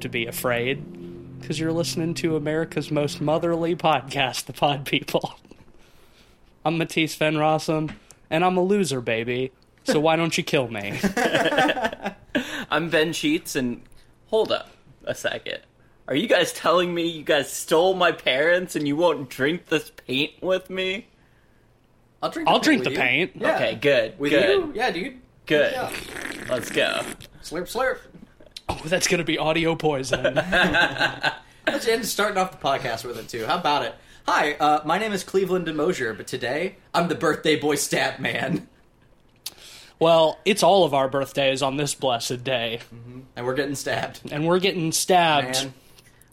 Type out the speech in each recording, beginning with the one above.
have to be afraid, because you're listening to America's most motherly podcast, The Pod People. I'm Matisse Van Rossum, and I'm a loser, baby. So why don't you kill me? I'm Ben Sheets, and hold up a second. Are you guys telling me you guys stole my parents and you won't drink this paint with me? I'll drink. The I'll paint drink the you. paint. Yeah. Okay, good. With good. you? Yeah, dude. Good. Yeah. Let's go. Slurp, slurp. Oh, that's gonna be audio poison. Let's end starting off the podcast with it too. How about it? Hi, uh, my name is Cleveland DeMosier, but today I'm the birthday boy stat man, well, it's all of our birthdays on this blessed day, and we're getting stabbed. and we're getting stabbed. Man,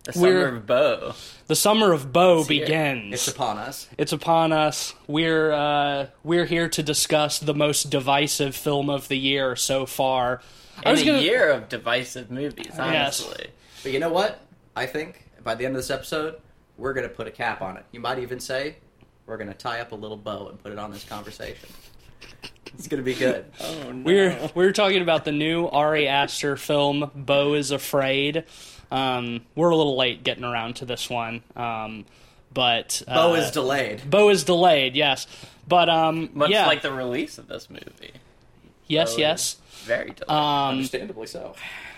The We're- summer of Beau. The summer of Beau here. begins. it's upon us. It's upon us. We're uh, we're here to discuss the most divisive film of the year so far. I In was a gonna, year of divisive movies, honestly. But you know what? I think by the end of this episode, we're gonna put a cap on it. You might even say we're gonna tie up a little bow and put it on this conversation. It's gonna be good. Oh no. We're we're talking about the new Ari Aster film Beau is Afraid. Um, we're a little late getting around to this one, um, but uh, Beau is delayed. Beau is delayed. Yes, but um, much yeah, like the release of this movie. yes, Beau yes. is Very delayed. Um, Understandably so.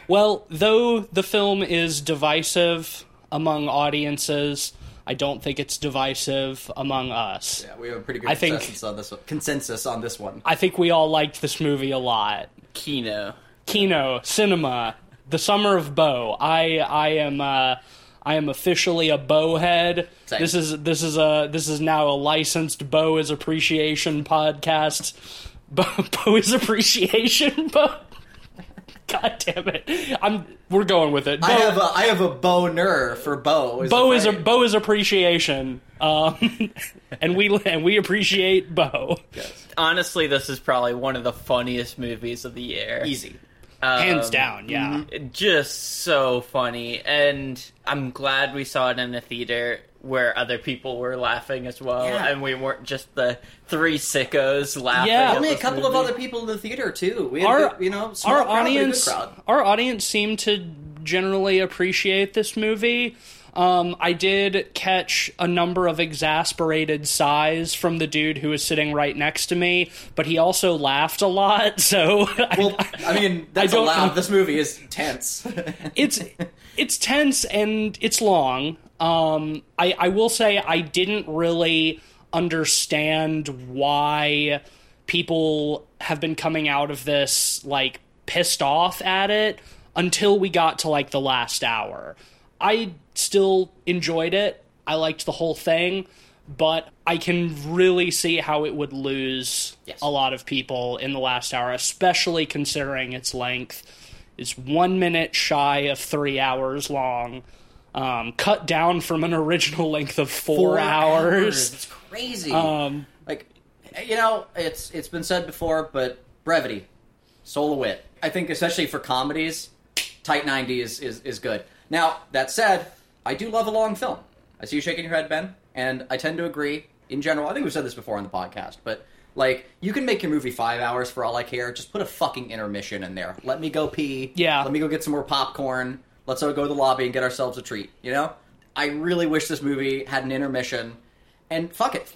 Well, though the film is divisive among audiences, I don't think it's divisive among us. Yeah, we have a pretty good I think- consensus on this one. Consensus on this one. I think we all liked this movie a lot. Kino. Kino, cinema, the summer of Beau. I I am uh, I am officially a Beau head. Same. This is this is a this is now a licensed Beau is appreciation podcast. Beau, Beau is appreciation. Beau. God damn it! I'm we're going with it. I have a I have a boner for Beau. Is Beau is a. Beau is appreciation, um, and we and we appreciate Beau Honestly, this is probably one of the funniest movies of the year. easy. Um, hands down. Yeah, Just so funny. And I'm glad we saw it in the theater where other people were laughing as well. Yeah. And we weren't just the three sickos laughing. Yeah. at Only a this couple of other people in the theater too. We had, our good, you know, small our crowd, but a good audience crowd. our audience seemed to generally appreciate this movie. Um, I did catch a number of exasperated sighs from the dude who was sitting right next to me, but he also laughed a lot. So Well, I, I mean, that's don't allowed. This movie is tense. it's it's tense and it's long. Um, I I will say I didn't really understand why people have been coming out of this like pissed off at it until we got to like the last hour. I still enjoyed it. I liked the whole thing, but I can really see how it would lose Yes. a lot of people in the last hour, especially considering its length It's one minute shy of three hours long, um, cut down from an original length of four, hours. It's crazy. Um, like, you know, it's it's been said before, but brevity, soul of wit. I think, especially for comedies, tight ninety is, is is good. Now that said, I do love a long film. I see you shaking your head, Ben, and I tend to agree. In general, I think we've said this before on the podcast, but like, you can make your movie five hours for all I care. Just put a fucking intermission in there. Let me go pee. Yeah. Let me go get some more popcorn. Let's all go to the lobby and get ourselves a treat. You know. I really wish this movie had an intermission, and fuck it,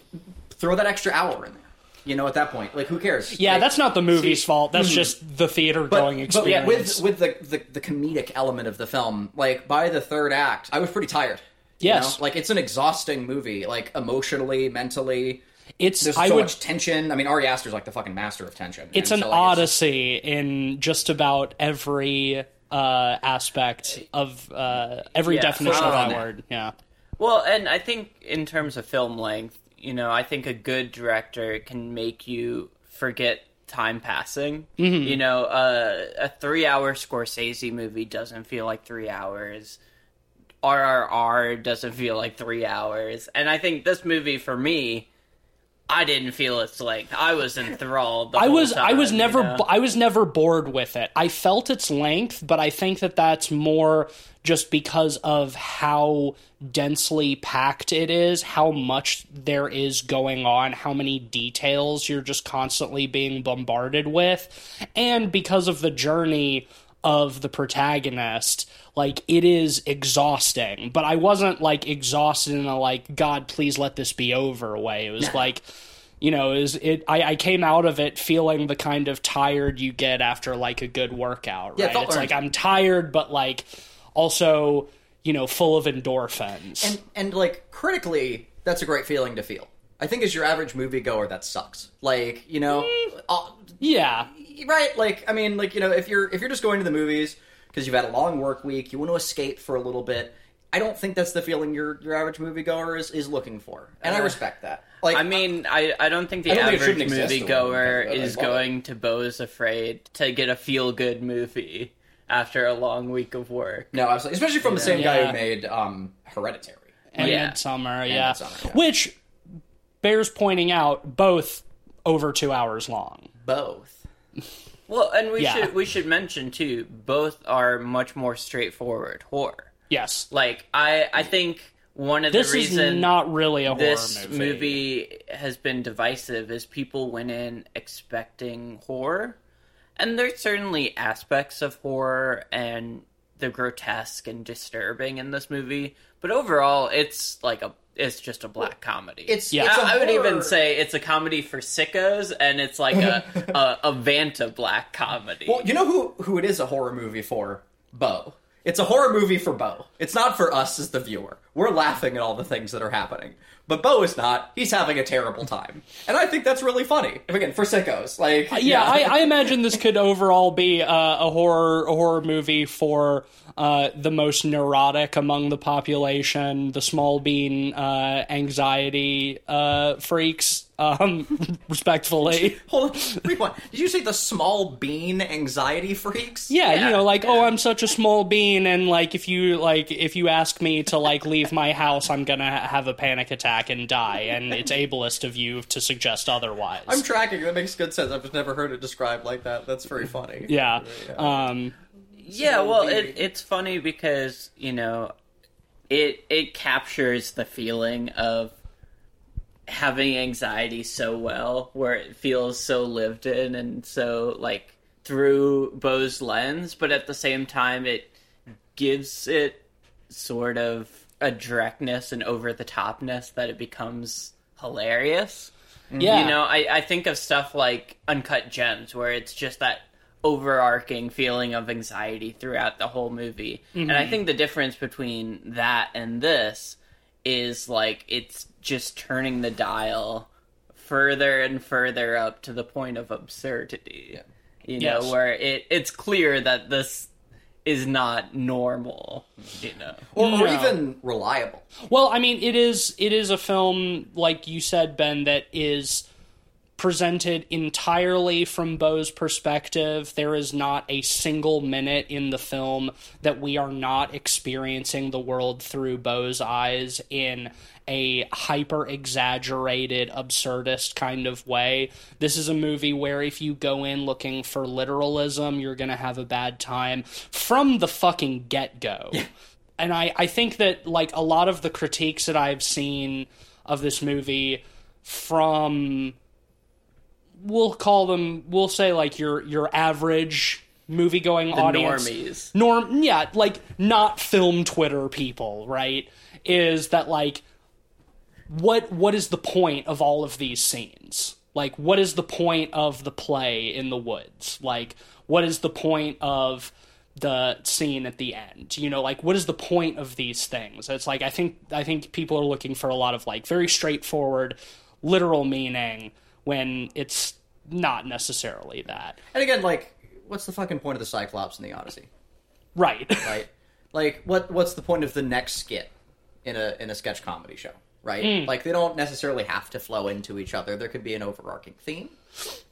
throw that extra hour in there. You know, at that point, like, who cares? yeah, Like, that's not the movie's see- fault. That's hmm. just the theater but, going but yeah, experience. with with the, the the comedic element of the film, like by the third act, I was pretty tired. you Yes. know? like it's an exhausting movie, like emotionally, mentally. it's There's I so would much tension. I mean, Ari Aster's like the fucking master of tension. it's And an so, like, odyssey in just about every uh, aspect of uh, every Yeah, definition of that word. Yeah. Well, and I think in terms of film length, you know, I think a good director can make you forget time passing. Mm-hmm. You know, uh, a three-hour Scorsese movie doesn't feel like three hours. RRR doesn't feel like three hours, and I think this movie for me I didn't feel its length. I was enthralled. I was I was never you know? I was never bored with it. I felt its length, but I think that that's more just because of how densely packed it is, how much there is going on, how many details you're just constantly being bombarded with, and because of the journey of the protagonist like it is exhausting but i wasn't like exhausted in a like god please let this be over way. It was like you know is it I, I came out of it feeling the kind of tired you get after like a good workout right? felt it's like i'm tired but like also you know full of endorphins. And and like critically, that's a great feeling to feel. I think as your average moviegoer, that sucks. Like you know, uh, yeah. right? Like I mean, like you know, if you're if you're just going to the movies because you've had a long work week, you want to escape for a little bit. I don't think that's the feeling your your average moviegoer is is looking for, and I Uh, respect that. Like I mean, I, I don't think the don't average shouldn't exist, the way moviegoer is, love it. going to Beau's Afraid to get a feel good movie after a long week of work. no, absolutely, especially from the same guy who made um, Hereditary. and Yeah. midsommar yeah. Yeah. which bears pointing out both over two hours long Both. Well, and we Yeah. should we should mention too, both are much more straightforward horror. yes Like I I think one of this the reasons not really a horror this movie. movie has been divisive is people went in expecting horror and there's certainly aspects of horror and the grotesque and disturbing in this movie but overall it's like a it's just a black comedy It's Yeah. It's a I, I would even say it's a comedy for sickos and it's like a a, a vanta black comedy Well, you know who who it is a horror movie for? Beau. It's a horror movie for Beau. It's not for us as the viewer. We're laughing at all the things that are happening. But Beau is not. He's having a terrible time. And I think that's really funny. Again, for sickos. Like yeah, I, I imagine this could overall be uh, a horror a horror movie for uh, the most neurotic among the population, the small bean uh, anxiety uh, freaks. Um, respectfully, Hold on. Rewind. Did you say the small bean anxiety freaks? yeah, Yeah, you know, like yeah. oh, I'm such a small bean, and like if you like if you ask me to like leave my house, I'm gonna ha- have a panic attack and die, and it's ableist of you to suggest otherwise. I'm tracking. That makes good sense. I've just never heard it described like that. That's very funny. yeah. Um, Yeah, Small well, it, it's funny because you know, it it captures the feeling of having anxiety so well, where it feels so lived in and so like through Beau's lens, but at the same time, it gives it sort of a directness and over the topness that it becomes hilarious. yeah. You know, I, I think of stuff like Uncut Gems, where it's just that overarching feeling of anxiety throughout the whole movie. And I mm-hmm. think the difference between that and this is like it's just turning the dial further and further up to the point of absurdity. You know, Yes. where it it's clear that this is not normal, you know. Or, or No. even reliable. Well, I mean, it is it is a film like you said, Ben, that is presented entirely from Beau's perspective. There is not a single minute in the film that we are not experiencing the world through Beau's eyes in a hyper exaggerated, absurdist kind of way. This is a movie where if you go in looking for literalism, you're going to have a bad time from the fucking get go. And I, I think that, like, a lot of the critiques that I've seen of this movie from we'll call them we'll say like your your average movie going audience normies. norm yeah like not film twitter people right is that like what what is the point of all of these scenes? Like what is the point of the play in the woods? Like what is the point of the scene at the end? You know like what is the point of these things? It's like i think i think people are looking for a lot of like very straightforward literal meaning when it's not necessarily that. And again, like, what's the fucking point of the Cyclops in the Odyssey? right. Right? like, what what's the point of the next skit in a in a sketch comedy show, right? Hmm. Like, they don't necessarily have to flow into each other. There could be an overarching theme,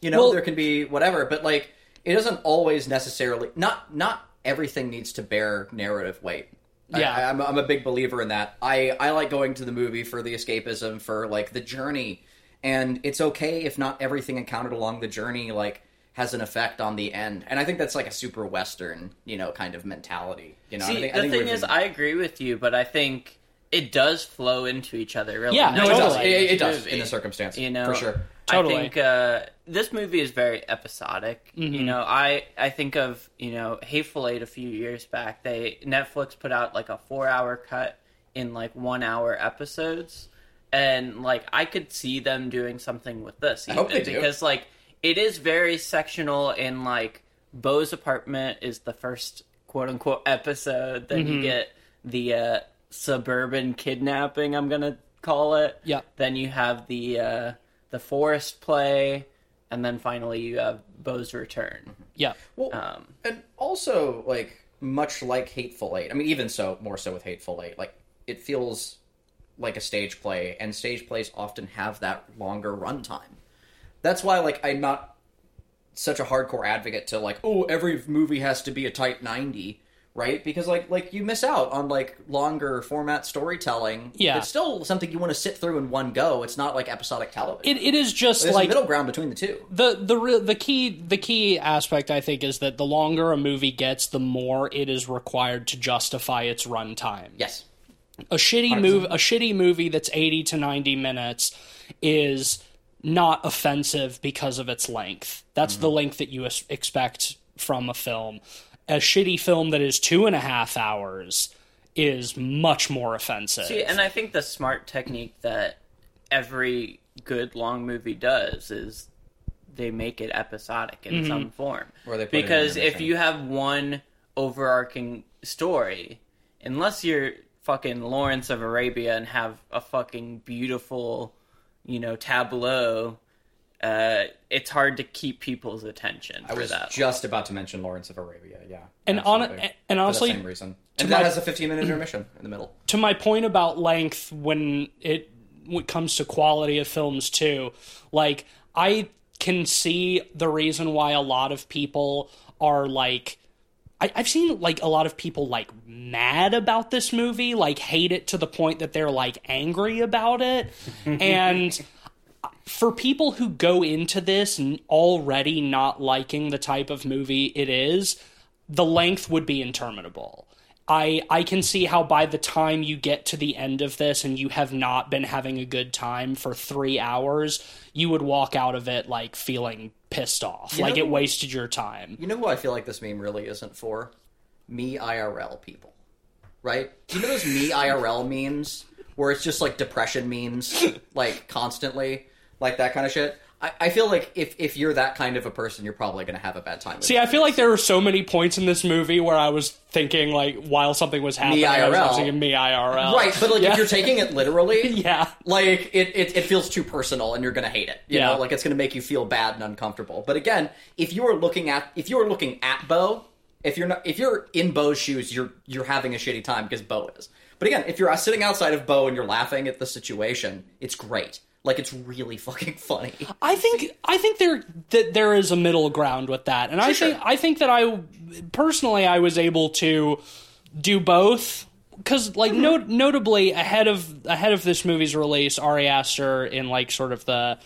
you know. Well- there can be whatever, but like, it doesn't always necessarily. Not not everything needs to bear narrative weight. Yeah. I, I'm, I'm a big believer in that. I I like going to the movie for the escapism, for like the journey. and it's okay if not everything encountered along the journey like has an effect on the end. And I think that's like a super western, you know, kind of mentality. You know, See, I think, I the think thing is, been- I agree with you, but I think it does flow into each other. Really, Yeah, no, it does. It, it does Movie. in the circumstance, You know, for sure. Totally. I think uh, this movie is very episodic. Mm-hmm. You know, I I think of you know Hateful Eight a few years back. They Netflix put out like a four hour cut in like one hour episodes, and like I could see them doing something with this. I hope they do. because like it is very sectional. in like Beau's apartment is the first quote unquote episode. Then Mm-hmm. you get the uh, suburban kidnapping. I'm gonna call it. Yeah. Then you have the uh, the forest play, and then finally you have Beau's return. Yeah. Well, Um, and also like much like Hateful Eight. I mean, even so, more so with Hateful Eight. Like it feels like a stage play, and stage plays often have that longer runtime. That's why, like, I'm not such a hardcore advocate to like, oh, every movie has to be a tight ninety, right? Because like, like you miss out on like longer format storytelling. Yeah. it's still something you want to sit through in one go. It's not like episodic television. It, it is just There's like a middle ground between the two. the the real the key the key aspect I think is that the longer a movie gets, the more it is required to justify its runtime. Yes. A shitty move a shitty movie that's 80 to 90 minutes is not offensive because of its length. That's mm-hmm. the length that you expect from a film. A shitty film that is two and a half hours is much more offensive. see, and I think the smart technique that every good long movie does is they make it episodic in mm-hmm. some form. Or they because if intermission. you have one overarching story, unless you're fucking Lawrence of Arabia and have a fucking beautiful, you know, tableau, uh, it's hard to keep people's attention I for was that. just about to mention Lawrence of Arabia. Yeah, And on- absolutely. and For honestly, the same reason, and my- that has a 15 minute intermission in the middle. to my point about length when it when it comes to quality of films too like i can see the reason why a lot of people are like I've seen like a lot of people like mad about this movie, like hate it to the point that they're like angry about it. and for people who go into this already not liking the type of movie it is, the length would be interminable. I I can see how by the time you get to the end of this and you have not been having a good time for 3 hours, you would walk out of it like feeling pissed off, like know- it wasted your time. You know who I feel like this meme really isn't for? Me IRL people, right? Do you know those me IRL memes where it's just like depression memes, like constantly, like that kind of shit? I, I feel like if if you're that kind of a person, you're probably going to have a bad time. See, I feel like there were so many points in this movie where I was thinking, like, while something was happening, I was IRL. me IRL. Right, but like Yeah. if you're taking it literally, Yeah. like it, it, it feels too personal and you're gonna hate it. You Yeah. know, like it's gonna make you feel bad and uncomfortable. But again, if you are looking at if you are looking at Beau, if you're not if you're in Beau's shoes, you're you're having a shitty time because Beau is. But again, if you're sitting outside of Beau and you're laughing at the situation, it's great. Like it's really fucking funny. I think I think there that there is a middle ground with that, and I Sure, think. I think that I personally I was able to do both because like Mm-hmm. not, notably ahead of ahead of this movie's release, Ari Aster in like sort of the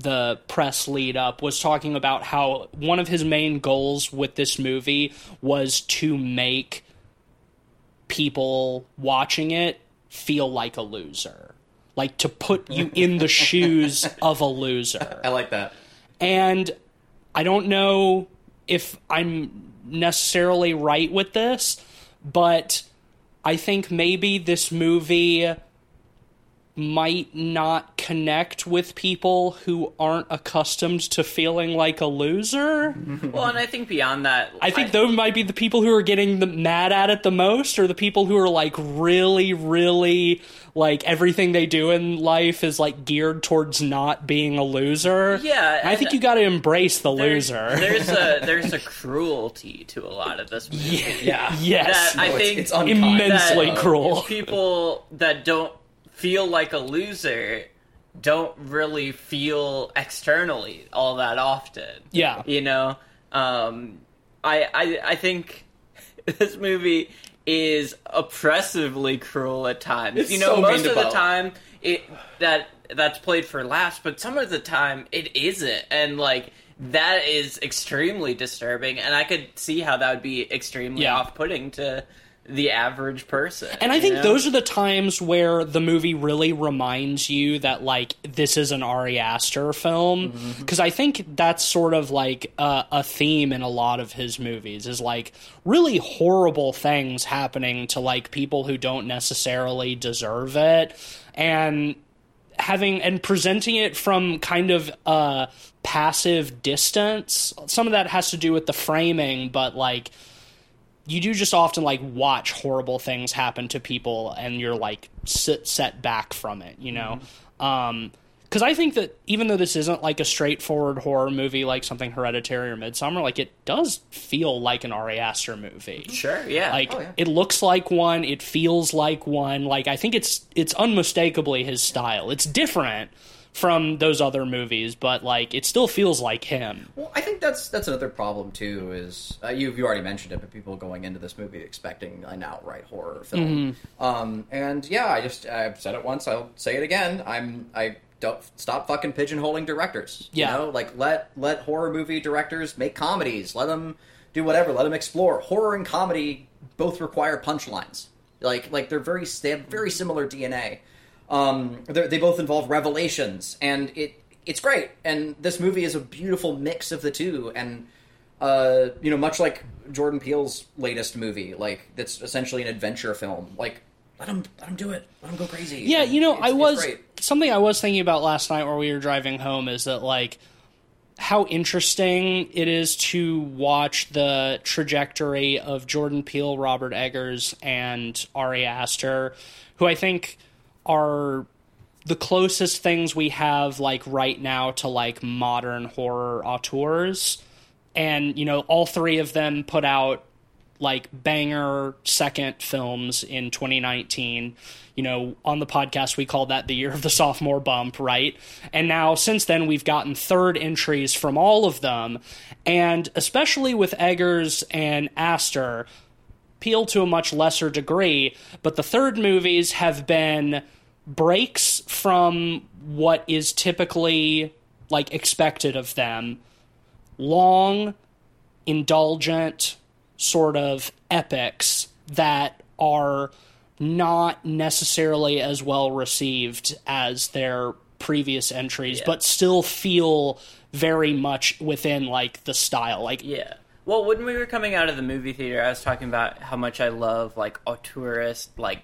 the press lead up was talking about how one of his main goals with this movie was to make people watching it feel like a loser. Like to put you in the shoes of a loser. I like that. And I don't know if I'm necessarily right with this, but I think maybe this movie might not connect with people who aren't accustomed to feeling like a loser. well, and I think beyond that, I think those might be the people who are getting the, mad at it the most, or the people who are like really, really like everything they do in life is like geared towards not being a loser. Yeah, I think you got to embrace the there's, loser. there's a there's a cruelty to a lot of this movie. yeah, yes, That I No, it's- think it's unkind. immensely that cruel. people that don't feel like a loser don't really feel externally all that often. Yeah. You know, um, I, I I think this movie is oppressively cruel at times. It's you know, so most of the time it that that's played for laughs, but some of the time it isn't, and like that is extremely disturbing. And I could see how that would be extremely Yeah. off-putting to the average person. And I think know? those are the times where the movie really reminds you that like this is an Ari Aster film Mm-hmm. because I think that's sort of like a, a theme in a lot of his movies is like really horrible things happening to like people who don't necessarily deserve it and having and presenting it from kind of a passive distance. Some of that has to do with the framing, but like you do just often like watch horrible things happen to people and you're like sit, set back from it, you know? Um 'cause because I think that even though this isn't like a straightforward horror movie like something Hereditary or Midsommar, like it does feel like an Ari Aster movie. sure, yeah, Like Oh, yeah. it looks like one, it feels like one. Like I think it's it's unmistakably his style. It's different from those other movies, but like it still feels like him. Well, I think that's that's another problem too. Is uh, you you already mentioned it, but people going into this movie expecting an outright horror film. Mm-hmm. Um, and yeah, I just I've said it once. I'll say it again. I'm I don't stop fucking pigeonholing directors. Yeah. you know, like let let horror movie directors make comedies. Let them do whatever. Let them explore. Horror and comedy both require punchlines. Like like they're very they have very similar DNA. Um, they're- both involve revelations, and it it's great. And this movie is a beautiful mix of the two. And uh, you know, much like Jordan Peele's latest movie, like that's essentially an adventure film. Like let him let him do it. Let him go crazy. Yeah, And you know, I was something I was thinking about last night while we were driving home is that like how interesting it is to watch the trajectory of Jordan Peele, Robert Eggers, and Ari Aster, who I think are the closest things we have like right now to like modern horror auteurs. And, you know, all three of them put out like banger second films in 2019. You know, on the podcast, we called that the year of the sophomore bump, right? And now, since then, we've gotten third entries from all of them. And especially with Eggers and Aster, Peele to a much lesser degree, but the third movies have been breaks from what is typically like expected of them. Long, indulgent sort of epics that are not necessarily as well received as their previous entries, Yeah. but still feel very much within like the style. Like Yeah. Well, when we were coming out of the movie theater, I was talking about how much I love like auteurist, like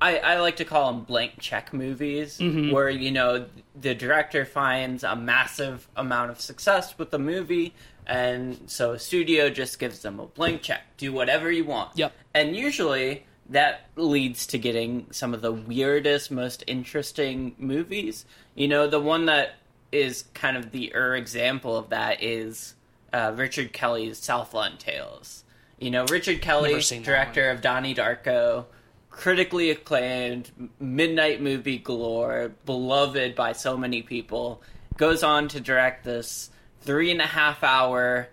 I, I like to call them blank check movies, where you know the director finds a massive amount of success with the movie, and so a studio just gives them a blank check, do whatever you want. Yep. And usually that leads to getting some of the weirdest, most interesting movies. You know, the one that is kind of the er example of that is uh, Richard Kelly's Southland Tales. You know, Richard Kelly, Never seen that director of Donnie Darko, critically acclaimed, midnight movie galore, beloved by so many people, goes on to direct this three and a half hour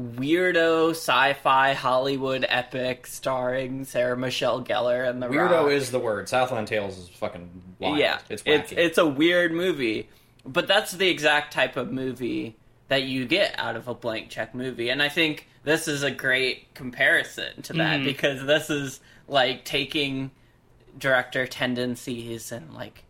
weirdo sci-fi Hollywood epic starring Sarah Michelle Gellar and the Weirdo Rock. is the word. Southland Tales is fucking wild. Yeah, it's it's wacky. it's a weird movie, but that's the exact type of movie that you get out of a blank check movie, and I think this is a great comparison to that Mhm. because this is like taking director tendencies and like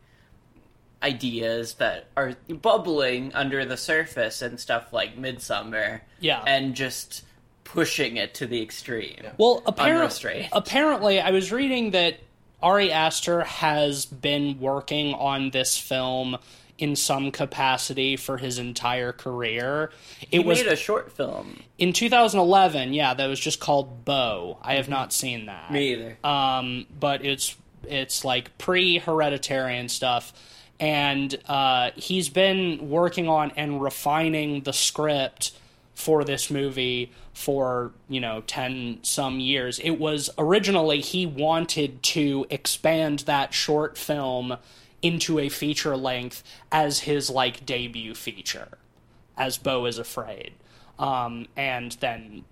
ideas that are bubbling under the surface and stuff like Midsommar, Yeah. and just pushing it to the extreme. Well, apparently, apparently, I was reading that Ari Aster has been working on this film in some capacity for his entire career. It He was made a short film. in 2011. Yeah, that was just called Beau. I have not seen that. Me either. um, but it's it's like pre hereditary and stuff. And uh, he's been working on and refining the script for this movie for you know 10 some years it was originally he wanted to expand that short film into a feature length as his like debut feature as beau is afraid. Um, and then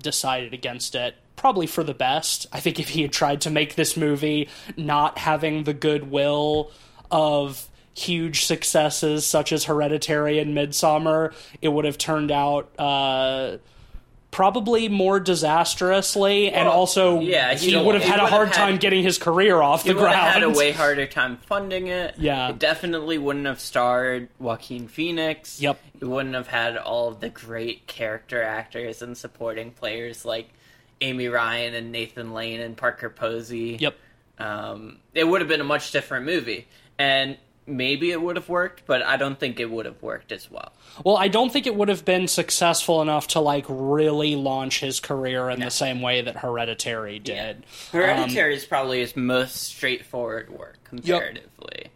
decided against it probably for the best. I think if he had tried to make this movie not having the goodwill of huge successes such as Hereditary and Midsommar, it would have turned out uh, probably more disastrously, and also yeah, he would have had a hard had- time getting his career off the ground. He would have ground. had a way harder time funding it. Yeah. It definitely wouldn't have starred Joaquin Phoenix. Yep. It wouldn't have had all of the great character actors and supporting players like Amy Ryan and Nathan Lane and Parker Posey. Yep. Um, it would have been a much different movie. And maybe it would have worked, but I don't think it would have worked as well. Well, I don't think it would have been successful enough to like really launch his career in the same way that Hereditary did. Hereditary is probably his most straightforward work comparatively.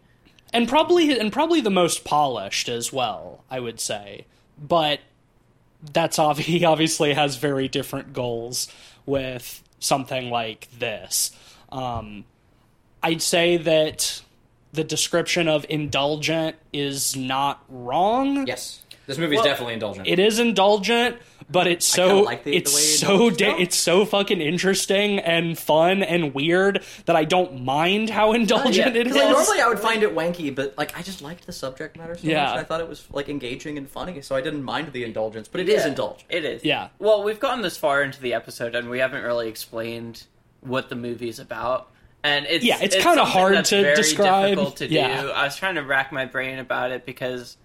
and probably and probably the most polished as well i would say but that's ob- he obviously has very different goals with something like this um, i'd say that the description of indulgent is not wrong Yes, this movie is Well, definitely indulgent. it is indulgent but it's so like the- the it's way so da- it's so fucking interesting and fun and weird that i don't mind how indulgent yeah. it is Like, normally I would find it wanky, but like I just liked the subject matter so Yeah. much. I thought it was like engaging and funny, so I didn't mind the indulgence. But it is Yeah, indulgent. It is. Yeah. Well, we've gotten this far into the episode and we haven't really explained what the movie's about. And it's Yeah, it's kinda hard that's to very describe. difficult to Yeah. do. I was trying to rack my brain about it because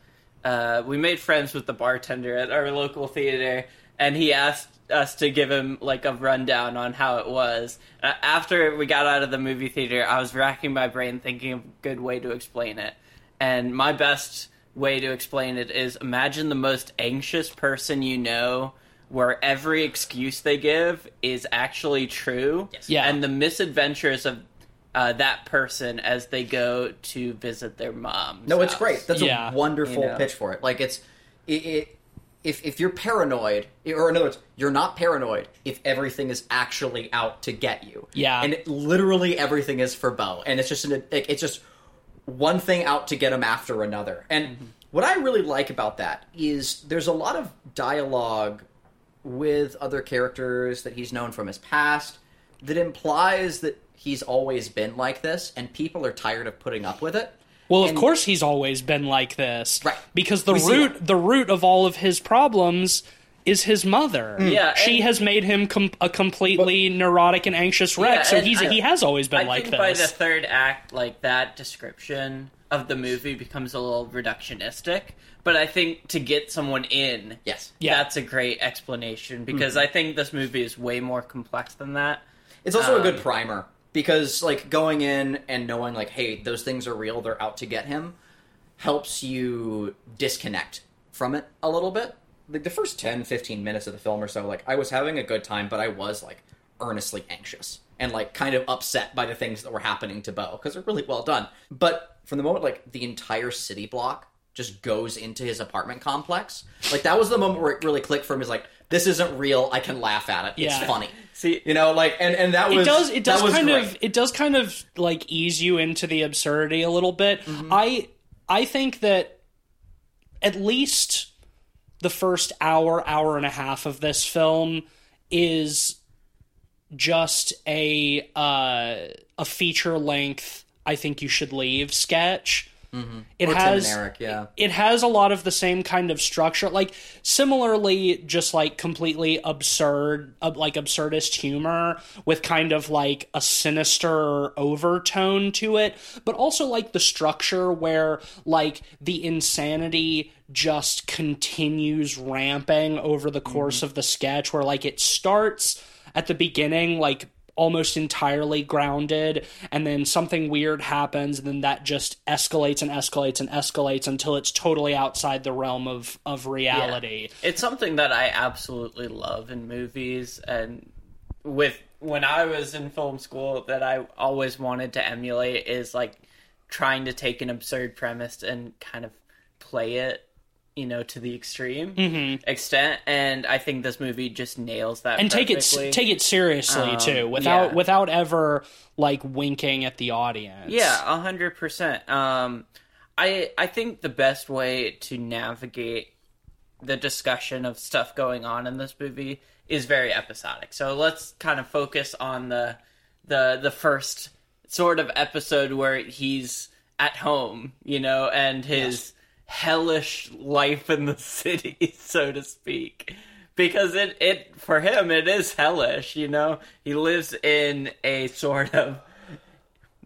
uh, we made friends with the bartender at our local theater, and he asked us to give him like a rundown on how it was. Uh, after we got out of the movie theater, I was racking my brain thinking of a good way to explain it. And my best way to explain it is imagine the most anxious person you know where every excuse they give is actually true. Yes. Yeah. And the misadventures of uh, that person as they go to visit their mom. No, it's great. That's Yeah. a wonderful You know. pitch for it. Like it's it, it if if you're paranoid, or in other words, you're not paranoid if everything is actually out to get you. Yeah. and literally everything is for Beau, and it's just an like, it's just one thing out to get him after another. And Mm-hmm. what I really like about that is there's a lot of dialogue with other characters that he's known from his past that implies that he's always been like this, and people are tired of putting up with it. Well, of course he's always been like this. Right. Because the We root the root of all of his problems is his mother. Yeah, She and- has made him com- a completely neurotic and anxious wreck, Yeah, so he's I- he has always been I like think this. by the third act, like that description of the movie becomes a little reductionistic. But I think to get someone in, Yes. Yeah. that's a great explanation because I think this movie is way more complex than that. It's also a good Um, primer because like going in and knowing like hey those things are real they're out to get him helps you disconnect from it a little bit. Like the first 10 15 minutes of the film or so like I was having a good time but I was like earnestly anxious and like kind of upset by the things that were happening to Beau because they're really well done. But from the moment like the entire city block just goes into his apartment complex, like that was the moment where it really clicked for him is like this isn't real, I can laugh at it. It's Yeah. funny. See, You know, like and and that was it does it does that was kind great. of it does kind of like ease you into the absurdity a little bit. Mm-hmm. I I think that at least the first hour hour and a half of this film is just a uh, a feature length I think you should leave sketch. It Mm-hmm. Or Tim has yeah. it has a lot of the same kind of structure like similarly just like completely absurd uh, like absurdist humor with kind of like a sinister overtone to it but also like the structure where like the insanity just continues ramping over the course of the sketch where like it starts at the beginning like almost entirely grounded and then something weird happens and then that just escalates and escalates and escalates until it's totally outside the realm of of reality. It's something that I absolutely love in movies, and with when I was in film school, that I always wanted to emulate is like trying to take an absurd premise and kind of play it, you know, to the extreme extent. And I think this movie just nails that. Mm-hmm. and take it take it seriously Um, too without yeah. without ever like winking at the audience Yeah, a hundred percent. Um, I I think the best way to navigate the discussion of stuff going on in this movie is very episodic. So let's kind of focus on the the the first sort of episode where he's at home, you know, and his hellish life in the city, so to speak. Because it, it for him it is hellish, you know. He lives in a sort of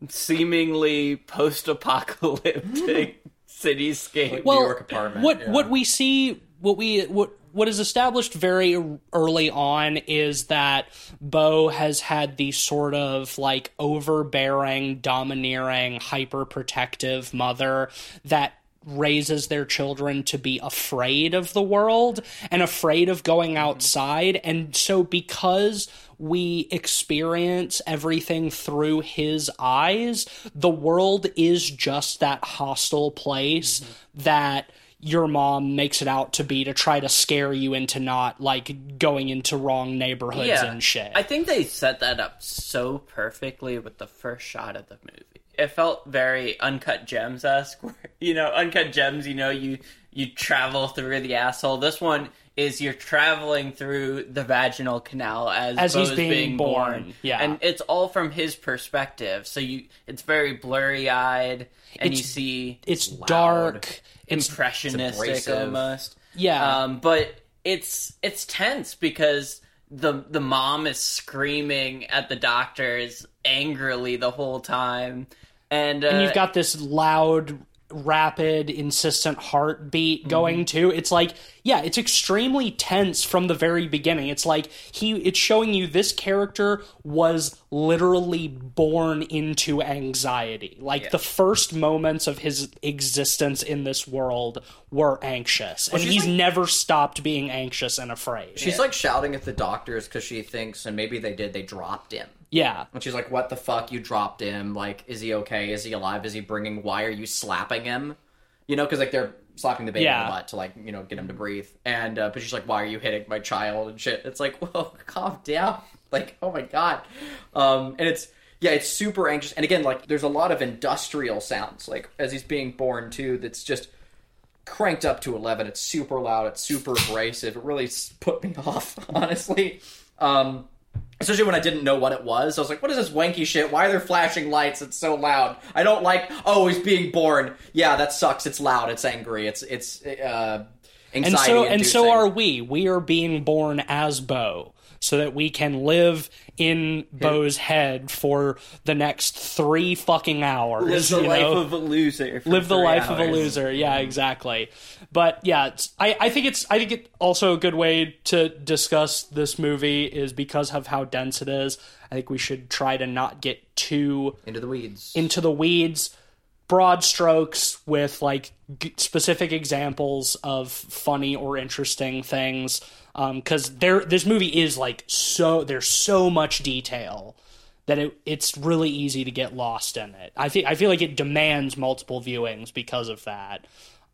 seemingly post-apocalyptic cityscape. New York apartment, What yeah. what we see, what we what what is established very early on is that Bo has had the sort of like overbearing, domineering, hyper protective mother that raises their children to be afraid of the world and afraid of going mm-hmm. outside and so because we experience everything through his eyes the world is just that hostile place mm-hmm. that your mom makes it out to be to try to scare you into not like going into wrong neighborhoods and shit. I think they set that up so perfectly with the first shot of the movie. It felt very uncut gems esque. You know, uncut gems. You know, you you travel through the asshole. This one is you're traveling through the vaginal canal as As he's Beau's being born, yeah. and it's all from his perspective. So you, it's very blurry eyed, and you see it's dark. Impressionistic abrasive. almost. Yeah. Um, but it's it's tense because the the mom is screaming at the doctors angrily the whole time, and, uh, and you've got this loud rapid insistent heartbeat going too. It's like yeah it's extremely tense from the very beginning. It's like he it's showing you this character was literally born into anxiety. Like the first moments of his existence in this world were anxious. And he's like- never stopped being anxious and afraid. She's like shouting at the doctors because she thinks, and maybe they did, they dropped him. Yeah And she's like, "What the fuck? You dropped him? Like, is he okay? Is he alive? Is he bringing? Why are you slapping him? You know, because like they're slapping the baby in the butt to like you know get him to breathe. And uh, but she's like, "Why are you hitting my child and shit?" It's like, whoa, calm down. Like, oh my god. Um, and it's yeah, it's super anxious. And again, like, there's a lot of industrial sounds like as he's being born too. That's just cranked up to 11 it's super loud it's super abrasive it really put me off honestly um especially when i didn't know what it was. I was like what is this wanky shit? Why are there flashing lights? It's so loud. I don't like oh he's being born. Yeah that sucks. It's loud. It's angry. It's it's uh and anxiety so and so are we. We are being born as beau so that we can live in beau's head for the next three fucking hours live the you life know? of a loser. live the three life of a loser. Yeah exactly. But yeah it's, I, I think it's i think it also a good way to discuss this movie is because of how dense it is. I think we should try to not get too into the weeds. into the weeds broad strokes with like g- specific examples of funny or interesting things because there this movie is like so there's so much detail that it, it's really easy to get lost in it. I think i feel like it demands multiple viewings because of that.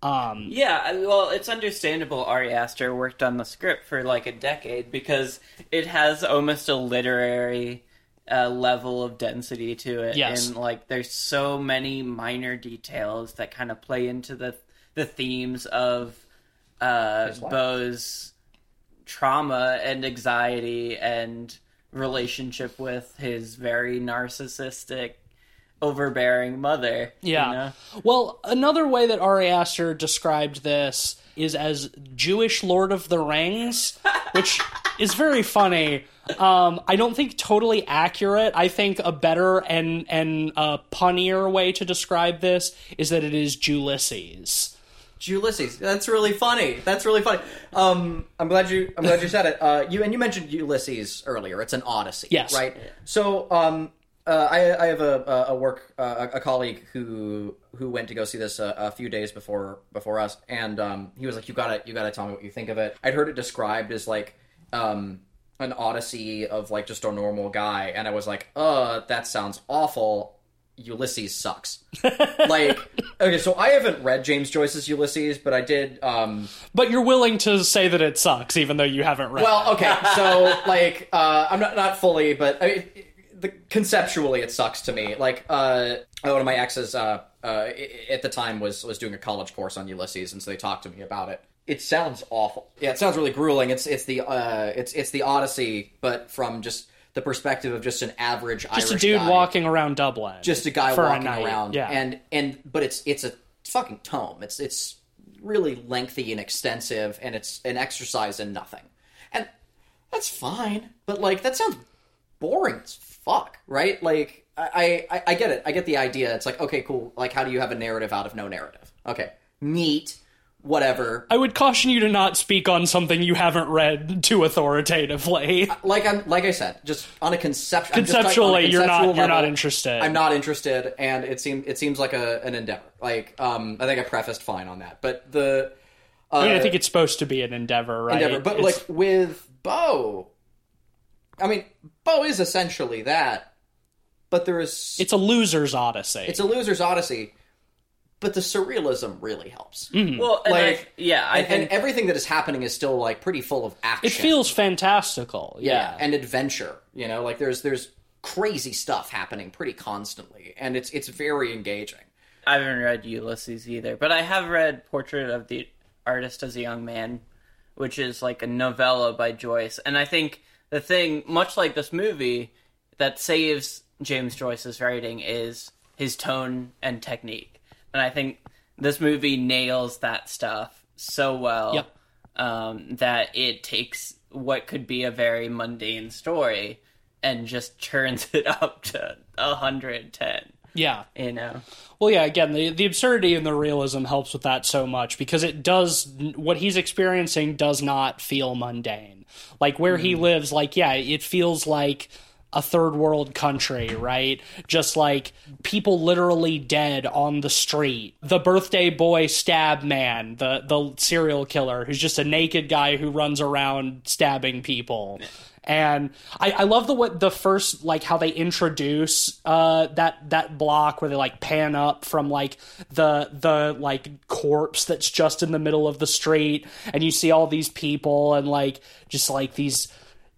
Um Yeah, well, it's understandable Ari Aster worked on the script for like a decade because it has almost a literary uh, level of density to it. Yes. And like there's so many minor details that kind of play into the the themes of uh Beau's trauma and anxiety and relationship with his very narcissistic overbearing mother. you Yeah. know? Well, another way that Ari Aster described this is as Jewish Lord of the Rings, which is very funny. Um, I don't think totally accurate. I think a better and and uh, punnier way to describe this is that it is Ulysses. Ulysses. That's really funny. That's really funny. Um, I'm glad you. I'm glad you said it. Uh, you and you mentioned Ulysses earlier. It's an Odyssey. Yes. Right. So, um, uh, I, I have a, a work uh, a colleague who who went to go see this a, a few days before before us, and um, he was like, "You gotta you gotta tell me what you think of it." I'd heard it described as like um, an Odyssey of like just a normal guy, and I was like, "Uh, that sounds awful." Ulysses sucks. like, okay, so I haven't read James Joyce's Ulysses, but I did. Um, But you're willing to say that it sucks, even though you haven't read. well, okay, so like, uh, I'm not not fully, but I mean, the, conceptually, it sucks to me. Like, uh, one of my exes uh, uh, at the time was was doing a college course on Ulysses, and so they talked to me about it. It sounds awful. Yeah, it sounds really grueling. It's it's the uh, it's it's the Odyssey, but from just the perspective of just an average Just Irish a dude guy. walking around Dublin. just a guy walking night. around Yeah. and and but it's it's a fucking tome it's it's really lengthy and extensive and it's an exercise in nothing and that's fine but like that sounds boring as fuck right like I, I i get it i get the idea it's like okay cool like how do you have a narrative out of no narrative okay neat whatever I would caution you to not speak on something you haven't read too authoritatively. like I'm like I said, just on a concept, I'm just Conceptually, on a you're not- conceptual you're not level, interested. I'm not interested, and it seems it seems like a an endeavor. Like um, I think I prefaced fine on that, but the uh, I mean, I think it's supposed to be an endeavor, right? endeavor, but It's- like with Beau, I mean, Beau is essentially that, but there is it's a loser's odyssey. it's a loser's odyssey, but the surrealism really helps. Mm-hmm. Well, and Like, I, yeah, I and, think and everything that is happening is still like pretty full of action. it feels fantastical. yeah, Yeah. and adventure. You know, like there's there's crazy stuff happening pretty constantly, and it's it's very engaging. I haven't read Ulysses either, but I have read Portrait of the Artist as a Young Man, which is like a novella by Joyce. And I think the thing, much like this movie, that saves James Joyce's writing is his tone and technique. And I think this movie nails that stuff so well Yep. um, that it takes what could be a very mundane story and just turns it up to 110 yeah. you know Well, yeah. Again, the the absurdity and the realism helps with that so much because it does what he's experiencing does not feel mundane. Like where he lives, like yeah, it feels like a third world country, right? Just like people literally dead on the street. The birthday boy stab man, the the serial killer who's just a naked guy who runs around stabbing people. And I, I love the what the first like how they introduce uh that that block where they like pan up from like the the like corpse that's just in the middle of the street and you see all these people and like just like these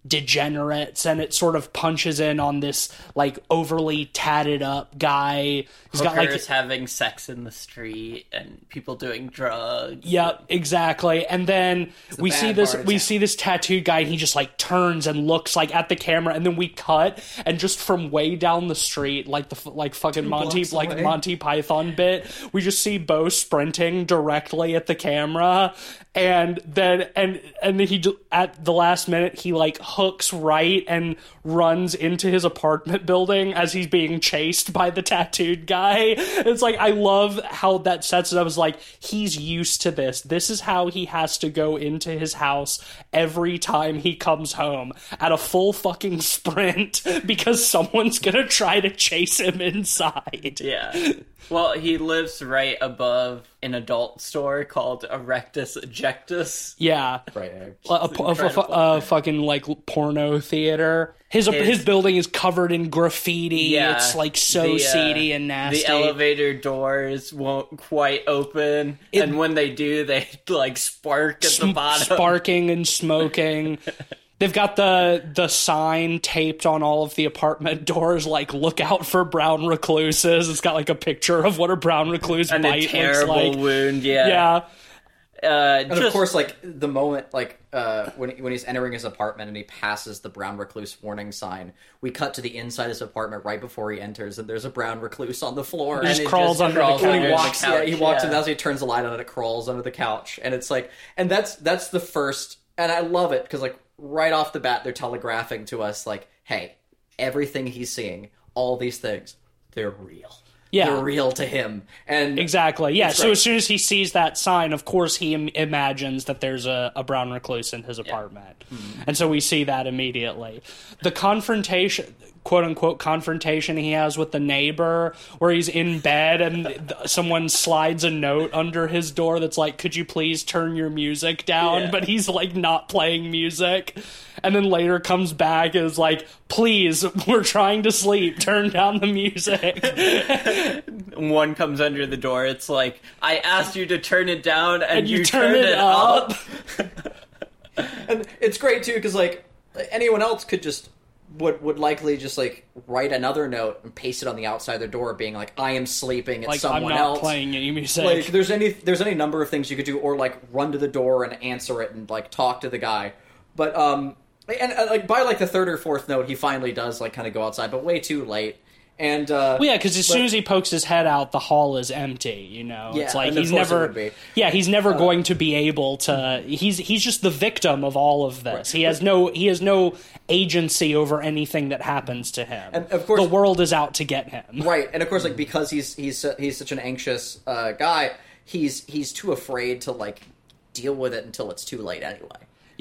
degenerates and it sort of punches in on this like overly tatted up guy who's got like hookers having sex in the street and people doing drugs. Yep, exactly. And then we see this we see this tattooed guy and he just like turns and looks like at the camera and then we cut and just from way down the street like the like fucking Monty like away. Monty Python bit, we just see Beau sprinting directly at the camera and then and and then he at the last minute he like hooks right and runs into his apartment building as he's being chased by the tattooed guy. It's like I love how that sets it up as like he's used to this. This is how he has to go into his house every time he comes home at a full fucking sprint because someone's gonna try to chase him inside. Yeah. Well, he lives right above an adult store called Erectus Ejectus. Yeah. Right. a, a, a, a, incredible. a fucking like porno theater. His, his His- building is covered in graffiti. Yeah. It's like so The, uh, seedy and nasty. The elevator doors won't quite open, and when they do, they like spark at the bottom. sparking and smoking. They've got the the sign taped on all of the apartment doors, like "Look out for brown recluses." It's got like a picture of what a brown recluse and bite a terrible looks like. wound. Yeah. Yeah, Uh, And just, of course, like the moment, like uh, when when he's entering his apartment and he passes the brown recluse warning sign, we cut to the inside of his apartment right before he enters, and there's a brown recluse on the floor. He just and it crawls under the couch. When under he the walks, yeah, he walks yeah. in. As he turns the light on, and it crawls under the couch, and it's like, and that's that's the first, and I love it because like right off the bat, they're telegraphing to us like, hey, everything he's seeing, all these things, they're real. Yeah. they're real to him, and exactly. Yeah. So as soon as he sees that sign, of course he Im- imagines that there's a, a brown recluse in his apartment, hmm. and so we see that immediately. The confrontation, quote unquote, confrontation he has with the neighbor, where he's in bed and th- someone slides a note under his door that's like, "Could you please turn your music down?" Yeah. But he's like not playing music, and then later comes back and is like, "Please, we're trying to sleep. Turn down the music." one comes under the door. It's like I asked you to turn it down, and, and you, turn, it, up. and it's great too because like anyone else could just would would likely just like write another note and paste it on the outside of their door, being like, "I am sleeping." It's like I'm someone not else. playing any music. Like there's any there's any number of things you could do, or like run to the door and answer it and like talk to the guy. But um, and uh, like by like the third or fourth note, he finally does like kind of go outside, but way too late. And uh, Well, yeah, because as But- soon as he pokes his head out, the hall is empty. You know, Yeah, it's like he's never. Uh, Yeah, he's never going to be able to. He's he's just the victim of all of this. He has no he has no agency over anything that happens to him. And, of course- the world is out to get him. right, and of course, like because he's he's he's such an anxious uh, guy, he's he's too afraid to like deal with it until it's too late anyway.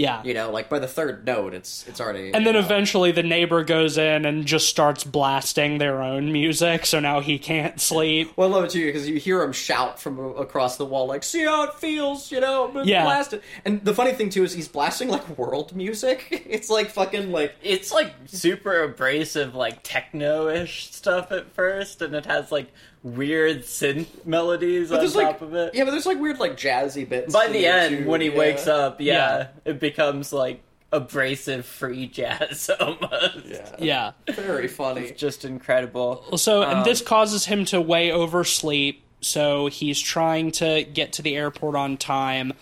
Yeah. You know, like by the third note, it's it's already. And then know. eventually the neighbor goes in and just starts blasting their own music, so now he can't sleep. Well, I love it too because you hear him shout from across the wall, like, "See how it feels," you know, Yeah. blast it. And the funny thing too is he's blasting like world music. It's like fucking like It's like super abrasive, like techno-ish stuff at first, and it has like weird synth melodies on top like of it. yeah, but there's like weird like jazzy bits. By the end, too, when he yeah. wakes up, yeah, Yeah. it becomes like abrasive free jazz almost. yeah, Yeah. very funny. It's just incredible. So, and Um, this causes him to way oversleep. So he's trying to get to the airport on time.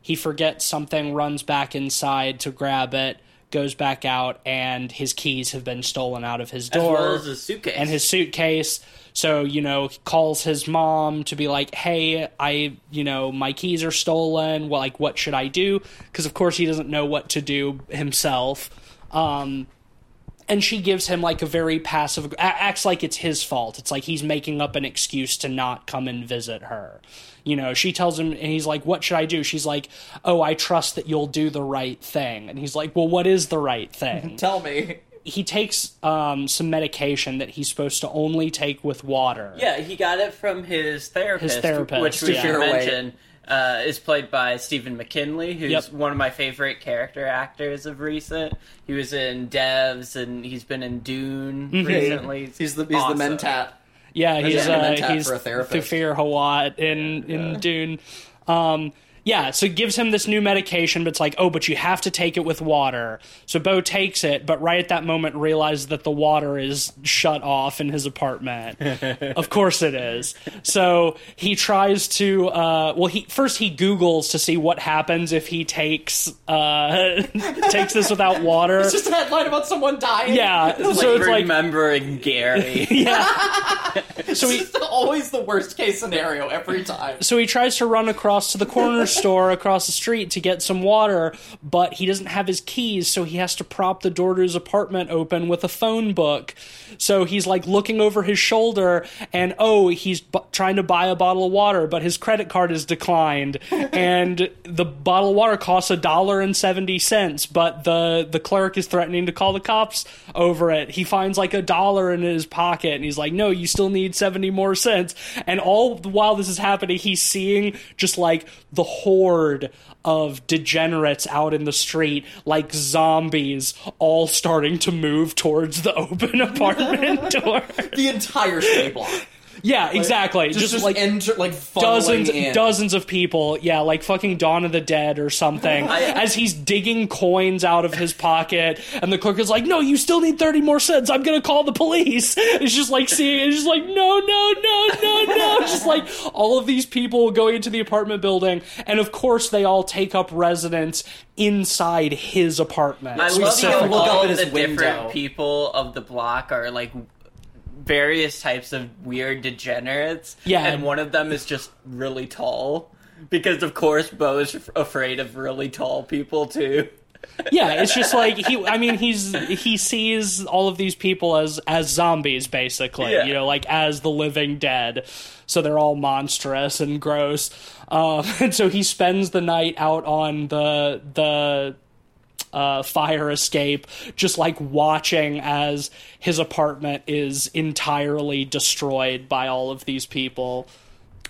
He forgets something, runs back inside to grab it, goes back out, and his keys have been stolen out of his As door well as his suitcase. and his suitcase. So, you know, he calls his mom to be like, hey, I, you know, my keys are stolen. Well, like, what should I do? Because, of course, he doesn't know what to do himself. Um, and she gives him like a very passive acts like it's his fault it's like he's making up an excuse to not come and visit her you know she tells him and he's like what should i do she's like oh i trust that you'll do the right thing and he's like well what is the right thing Tell me. He takes um, some medication that he's supposed to only take with water Yeah, he got it from his therapist, His therapist, which we yeah. should Fairway. mention uh, is played by Stephen McKinley, who's Yep. one of my favorite character actors of recent. He was in Devs, and he's been in Dune recently. He's the he's Awesome. the mentat. Yeah, he's Yeah, uh, mentat he's for a therapist. Thufir Hawat in in Dune. Um, yeah, so it gives him this new medication, but it's like, oh, but you have to take it with water. So Beau takes it, but right at that moment realizes that the water is shut off in his apartment. of course it is. So he tries to. Uh, well, he first he Googles to see what happens if he takes uh, takes this without water. It's just a headline about someone dying. yeah, Like so it's like remembering Gary. Yeah. So he It's always the worst case scenario every time. So he tries to run across to the corner store across the street to get some water, but he doesn't have his keys, so he has to prop the door to his apartment open with a phone book. So he's like looking over his shoulder, and oh, he's bu- trying to buy a bottle of water, but his credit card is declined, and the bottle of water costs a dollar and seventy cents, but the the clerk is threatening to call the cops over it. He finds like a dollar in his pocket, and he's like, "No, you still need seventy more cents." And all the while this is happening, he's seeing just like the horde of degenerates out in the street, like zombies, all starting to move towards the open apartment door. The entire city block. Yeah, exactly. Just, Just, just like enter, like dozens in. dozens of people yeah like fucking dawn of the dead or something as he's digging coins out of his pocket and the clerk is like no you still need 30 more cents i'm gonna call the police it's just like seeing it's just like no no no no no just like all of these people going into the apartment building and of course they all take up residence inside his apartment I love how specifically. look up all at his the window. different people of the block are like various types of weird degenerates. Yeah. and one of them is just really tall. Because of course Beau is f- afraid of really tall people too. yeah it's just like he i mean he's he sees all of these people as as zombies basically Yeah. you know like as the living dead so they're all monstrous and gross um, and so he spends the night out on the the uh, fire escape, just like watching as his apartment is entirely destroyed by all of these people.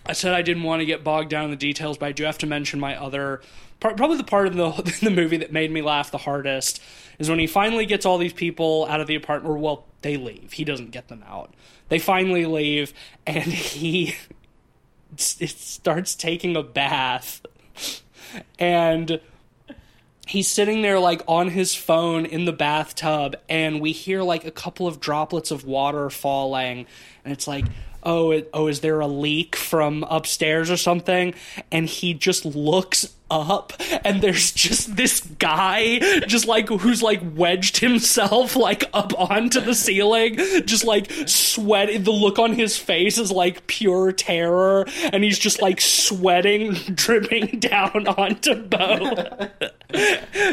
I said I didn't want to get bogged down in the details, but I do have to mention my other part. Probably the part of the the movie that made me laugh the hardest is when he finally gets all these people out of the apartment. Or well, they leave. He doesn't get them out. They finally leave, and he it starts taking a bath, and he's sitting there like on his phone in the bathtub and we hear like a couple of droplets of water falling and it's like oh, it, oh, is there a leak from upstairs or something? And he just looks up and there's just this guy just like who's like wedged himself like up onto the ceiling just like sweating the look on his face is like pure terror and he's just like sweating dripping down onto Beau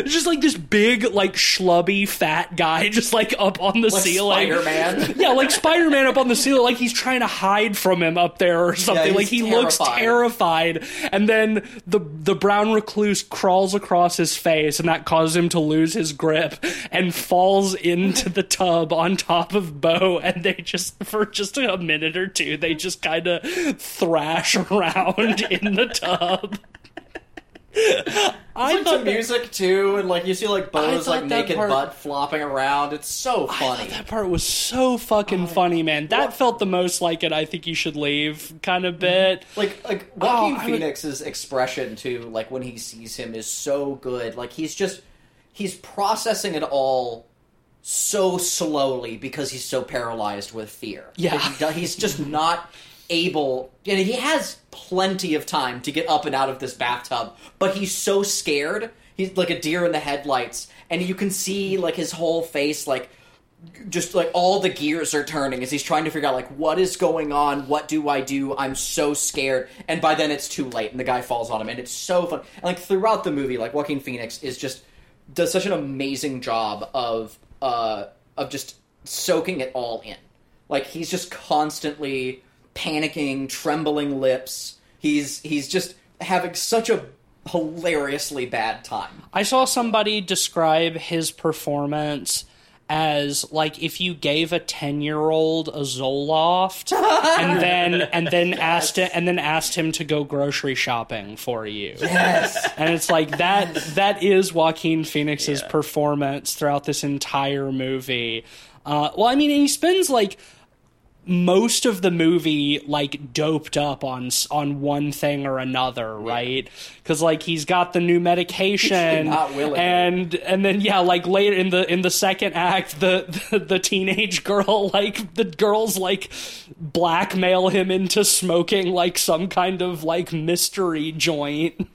just like this big like schlubby fat guy just like up on the Like ceiling Spider-Man. yeah, like Spider Man up on the ceiling, like he's trying to hide from him up there or something. he's like he looks terrified. terrified, and then the the brown recluse crawls across his face, and that causes him to lose his grip and falls into the tub on top of Beau. And they just for just a minute or two, they just kind of thrash around in the tub. I Like thought the that- music too, and like you see like Beau's like naked part- butt flopping around. It's so I funny. thought that part was so fucking funny, man. That felt the most like it. I think you should leave kind of bit. Mm-hmm. Like like oh, Joaquin Oh, I would- Phoenix's expression too, like when he sees him, is so good. Like he's just he's processing it all so slowly because he's so paralyzed with fear. Yeah. He he's just not able. And he has plenty of time to get up and out of this bathtub, but he's so scared. He's like a deer in the headlights, and you can see like his whole face, like just like all the gears are turning as he's trying to figure out like what is going on? What do i do? I'm so scared. And by then it's too late and the guy falls on him and it's so fun. And like throughout the movie like joaquin phoenix is just does such an amazing job of uh of just soaking it all in. Like he's just constantly panicking trembling lips. He's he's just having such a hilariously bad time. I saw somebody describe his performance as like if you gave a 10 year old a Zoloft and then and then asked it and then asked him to go grocery shopping for you. yes. And it's like that that is Joaquin Phoenix's performance throughout this entire movie. Uh, well, I mean, he spends like most of the movie like doped up on on one thing or another, right? Because like he's got the new medication, Not and and then yeah, like later in the in the second act, the, the the teenage girl like the girls like blackmail him into smoking like some kind of like mystery joint.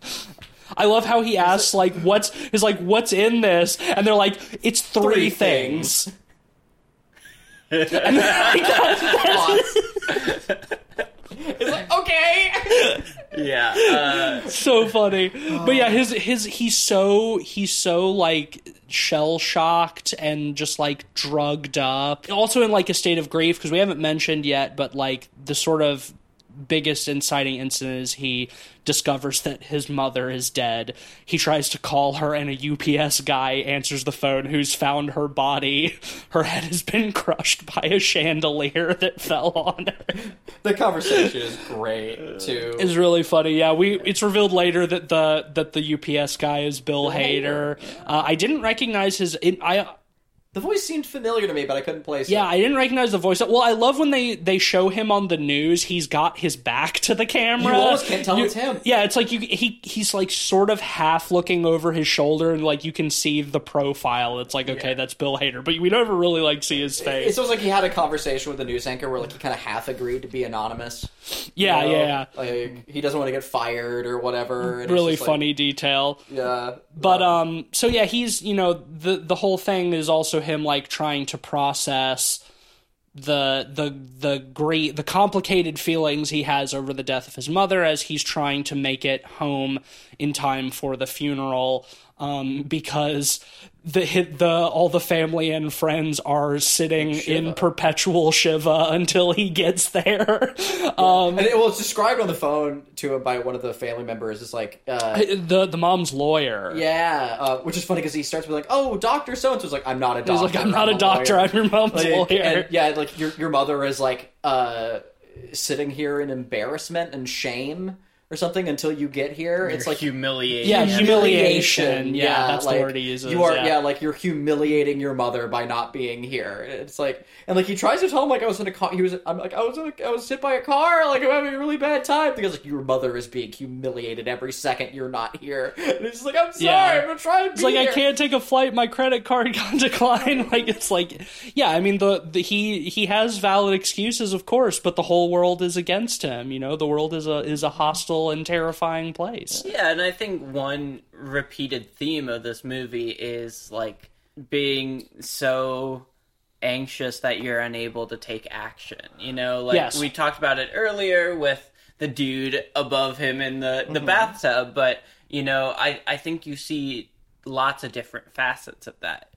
I love how he asks like what's is like what's in this and they're like it's three, Three things. things. it's like okay Yeah. Uh, so funny. But yeah, his his he's so he's so like shell shocked and just like drugged up. Also in like a state of grief because we haven't mentioned yet, but like the sort of biggest inciting incident is he discovers that his mother is dead. He tries to call her and a UPS guy answers the phone who's found her body. Her head has been crushed by a chandelier that fell on her. the conversation is great too is really funny. Yeah, we it's revealed later that the that the UPS guy is Bill, Hader. Uh, I didn't recognize his. I the voice seemed familiar to me but i couldn't place yeah, it I didn't recognize the voice. Well, I love when they they show him on the news. He's got his back to the camera. You almost can't tell You- it's him. Yeah, it's like you he he's like sort of half looking over his shoulder, and like you can see the profile. It's like okay, that's Bill Hader, but we never really like see his face. It, sounds like he had a conversation with the news anchor where like he kind of half agreed to be anonymous. yeah, you know? yeah, Like he doesn't want to get fired or whatever. really just like- funny detail. yeah, But um so yeah, he's you know the the whole thing is also him like trying to process the the the great the complicated feelings he has over the death of his mother as he's trying to make it home in time for the funeral um because the hit the all the family and friends are sitting in perpetual shiva until he gets there um and it, well, it's described on the phone to him by one of the family members. It's like, uh, the the mom's lawyer yeah, uh, which is funny because he starts with like, "Oh, Doctor So and So's like, I'm not a doctor. he's like i'm not a doctor lawyer." i'm your mom's Like, lawyer and, yeah, like your your mother is like uh, sitting here in embarrassment and shame or something until you get here. it's like humiliation. Yeah, humiliation. Yeah, that's the like, word he uses, You are, yeah. yeah. like you're humiliating your mother by not being here. It's like, and like he tries to tell him like I was in a car. He was, I'm like I was, in a, I was hit by a car. Like I'm having a really bad time because like your mother is being humiliated every second you're not here. And it's like I'm sorry, Yeah. I'm trying to. It's be like here. I can't take a flight. My credit card got declined. Like it's like, yeah. I mean, the, the he he has valid excuses, of course, but the whole world is against him. You know, the world is a is a hostile and terrifying place. Yeah, and I think one repeated theme of this movie is like being so anxious that you're unable to take action. You know, like Yes. we talked about it earlier with the dude above him in the, the bathtub, but you know, I, I think you see lots of different facets of that.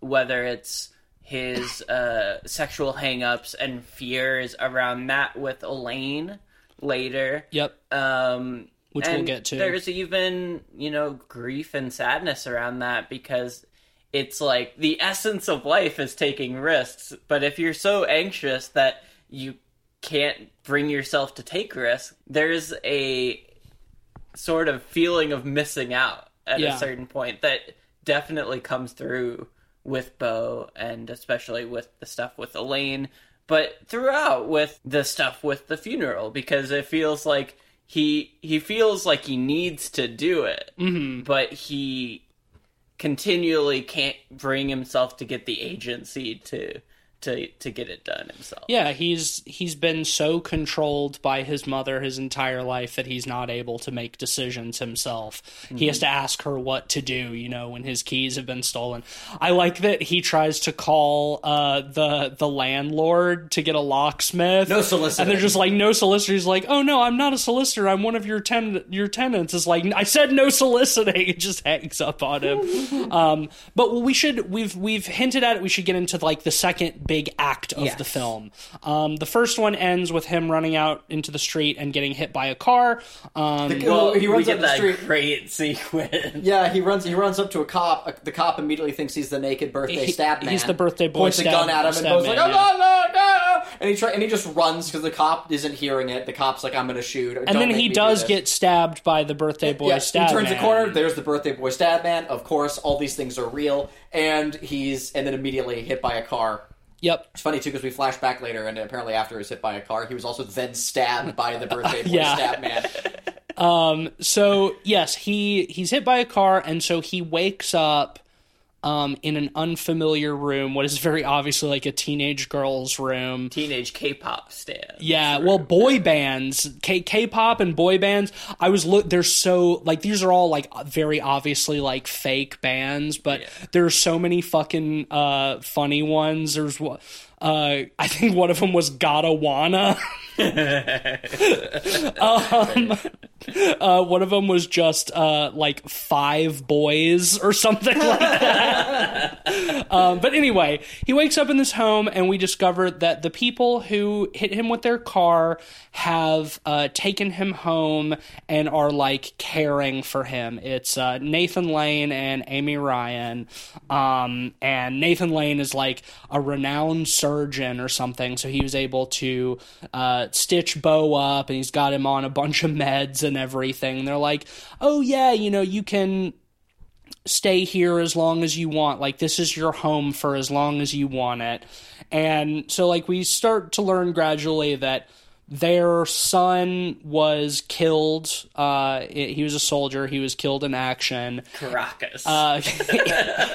Whether it's his uh, sexual hangups and fears around that with Elaine later. Yep. Um, Which we'll get to. There's even, you know, grief and sadness around that because it's like the essence of life is taking risks. But if you're so anxious that you can't bring yourself to take risks, there's a sort of feeling of missing out at Yeah. a certain point that definitely comes through with Beau and especially with the stuff with Elaine, but throughout with the stuff with the funeral because it feels like he he feels like he needs to do it, Mm-hmm. but he continually can't bring himself to get the agency to to to get it done himself. Yeah, he's he's been so controlled by his mother his entire life that he's not able to make decisions himself. He has to ask her what to do, you know, when his keys have been stolen. I like that he tries to call uh, the the landlord to get a locksmith. No solicitor. And they're just like no solicitor. He's like, "Oh no, I'm not a solicitor. I'm one of your ten your tenants." It's like, "I said no soliciting." It just hangs up on him. um, but we should we've we've hinted at it. We should get into like the second big act of Yes. the film. Um, the first one ends with him running out into the street and getting hit by a car. Um, Well, he we runs get up the that street. great sequence. Yeah, he runs. He runs up to a cop. The cop immediately thinks he's the naked birthday He- stab man. he's the birthday boy Points stab- a gun at him and goes man, like, "Oh no, no, no!" And he try and he just runs because the cop isn't hearing it. The cop's like, "I'm going to shoot." and then he does get stabbed by the birthday boy Yeah, stab he turns man. the corner. There's the birthday boy stab man. Of course, all these things are real, and he's and then immediately hit by a car. Yep. It's funny too because we flash back later, and apparently after he was hit by a car, he was also then stabbed by the birthday boy Yeah. stab man. Um, so yes, he he's hit by a car, and so he wakes up um, in an unfamiliar room. What is very obviously like a teenage girl's room. Teenage K-pop stand. Yeah, well, boy bands, K K-pop and boy bands. I was look. They're so like these are all like very obviously like fake bands, but there's so many fucking uh funny ones. There's what. Uh, I think one of them was Gotta Wanna. um, uh, one of them was just uh, like five boys or something like that. um, but anyway, he wakes up in this home, and we discover that the people who hit him with their car have uh, taken him home and are like caring for him. It's uh, Nathan Lane and Amy Ryan, um, and Nathan Lane is like a renowned surgeon or something, so he was able to uh, stitch Beau up, and he's got him on a bunch of meds and everything. And they're like, "Oh yeah, you know, you can." stay here as long as you want. Like this is your home for as long as you want it. And so like we start to learn gradually that their son was killed. Uh, he was a soldier. He was killed in action Caracas. uh,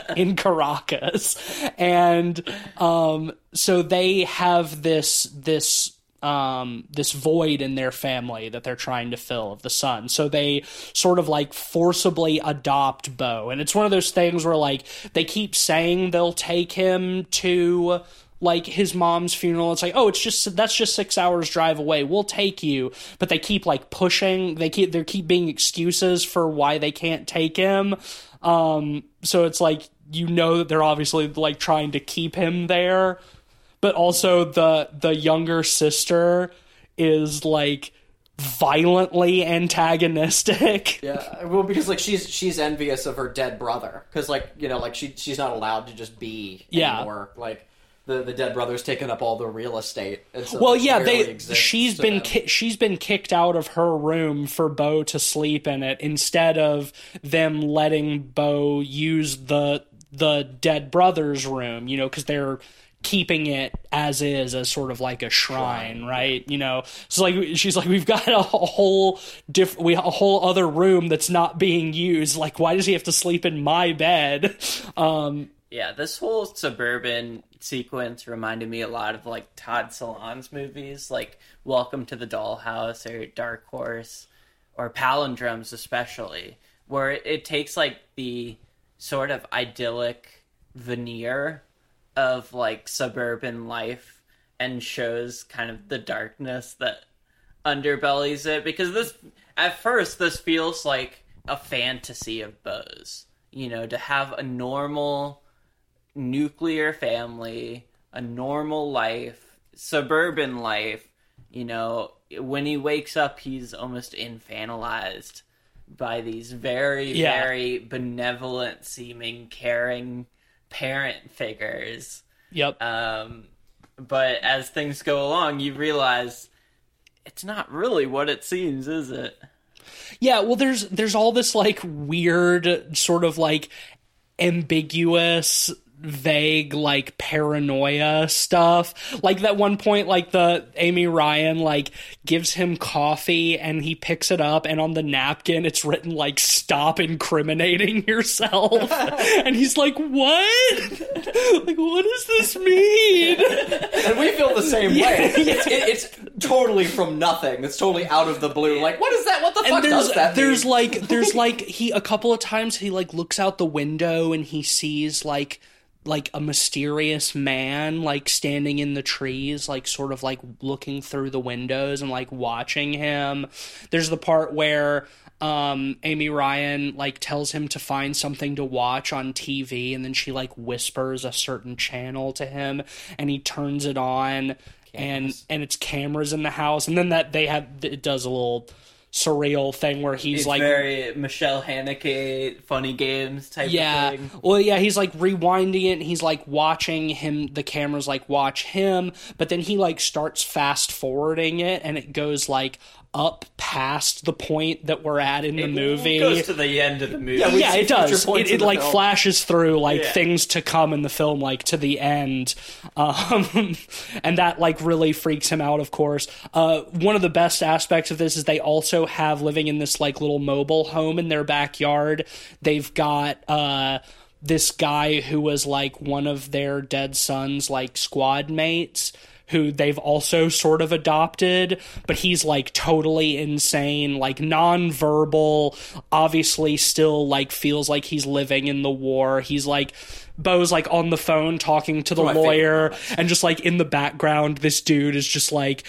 in Caracas, and um, so they have this this um, this void in their family that they're trying to fill of the son. So they sort of like forcibly adopt Beau, and it's one of those things where like they keep saying they'll take him to like his mom's funeral. It's like oh it's just that's just six hours drive away. We'll take you. But they keep like pushing. They keep they keep being excuses for why they can't take him. Um so it's like you know that they're obviously like trying to keep him there. But also the the younger sister is like violently antagonistic. Yeah, well, because like she's she's envious of her dead brother. Because like you know like she she's not allowed to just be Yeah. anymore. Like the, the dead brother's taken up all the real estate. So well, yeah, they she's been ki- she's been kicked out of her room for Beau to sleep in it instead of them letting Beau use the the dead brother's room, you know, cuz they're keeping it as is as sort of like a shrine, right? You know. So like she's like we've got a, a whole diff we a whole other room that's not being used. Like why does he have to sleep in my bed? Um Yeah, this whole suburban sequence reminded me a lot of like Todd Solondz's movies, like Welcome to the Dollhouse or Dark Horse or Palindromes, especially, where it, takes like the sort of idyllic veneer of like suburban life and shows kind of the darkness that underbellies it because this at first this feels like a fantasy of Beau's. You know, to have a normal nuclear family, a normal life, suburban life, you know, when he wakes up he's almost infantilized by these very Yeah. very benevolent seeming caring parent figures. yep. Um, but as things go along, you realize it's not really what it seems, is it? Yeah, well there's there's all this like weird sort of like ambiguous vague like paranoia stuff like that one point like the amy ryan like gives him coffee and he picks it up and on the napkin it's written like stop incriminating yourself and he's like what like what does this mean and we feel the same way. It's, it, it's totally from nothing. It's totally out of the blue. Like, what is that? What the fuck does that there's mean? like there's like he a couple of times he like looks out the window and he sees like like a mysterious man like standing in the trees like sort of like looking through the windows and like watching him. There's the part where um Amy Ryan like tells him to find something to watch on TV and then she like whispers a certain channel to him and he turns it on and and it's cameras in the house. And then that they have it does a little surreal thing where he's It's like very Michael Haneke, funny games type yeah of thing. well yeah he's like rewinding it and he's like watching him the cameras like watch him but then he like starts fast forwarding it and it goes like up past the point that we're at in the movie goes to the end of the movie. Yeah, yeah, it does. It, it like film. flashes through like Yeah. things to come in the film, like to the end, um, and that like really freaks him out. Of course, uh, one of the best aspects of this is they also have living in this like little mobile home in their backyard. They've got. Uh, this guy who was like one of their dead sons like squad mates who they've also sort of adopted, but he's like totally insane, like nonverbal, obviously still like feels like he's living in the war. He's like Beau's like on the phone talking to the oh, favorite lawyer and just like in the background this dude is just like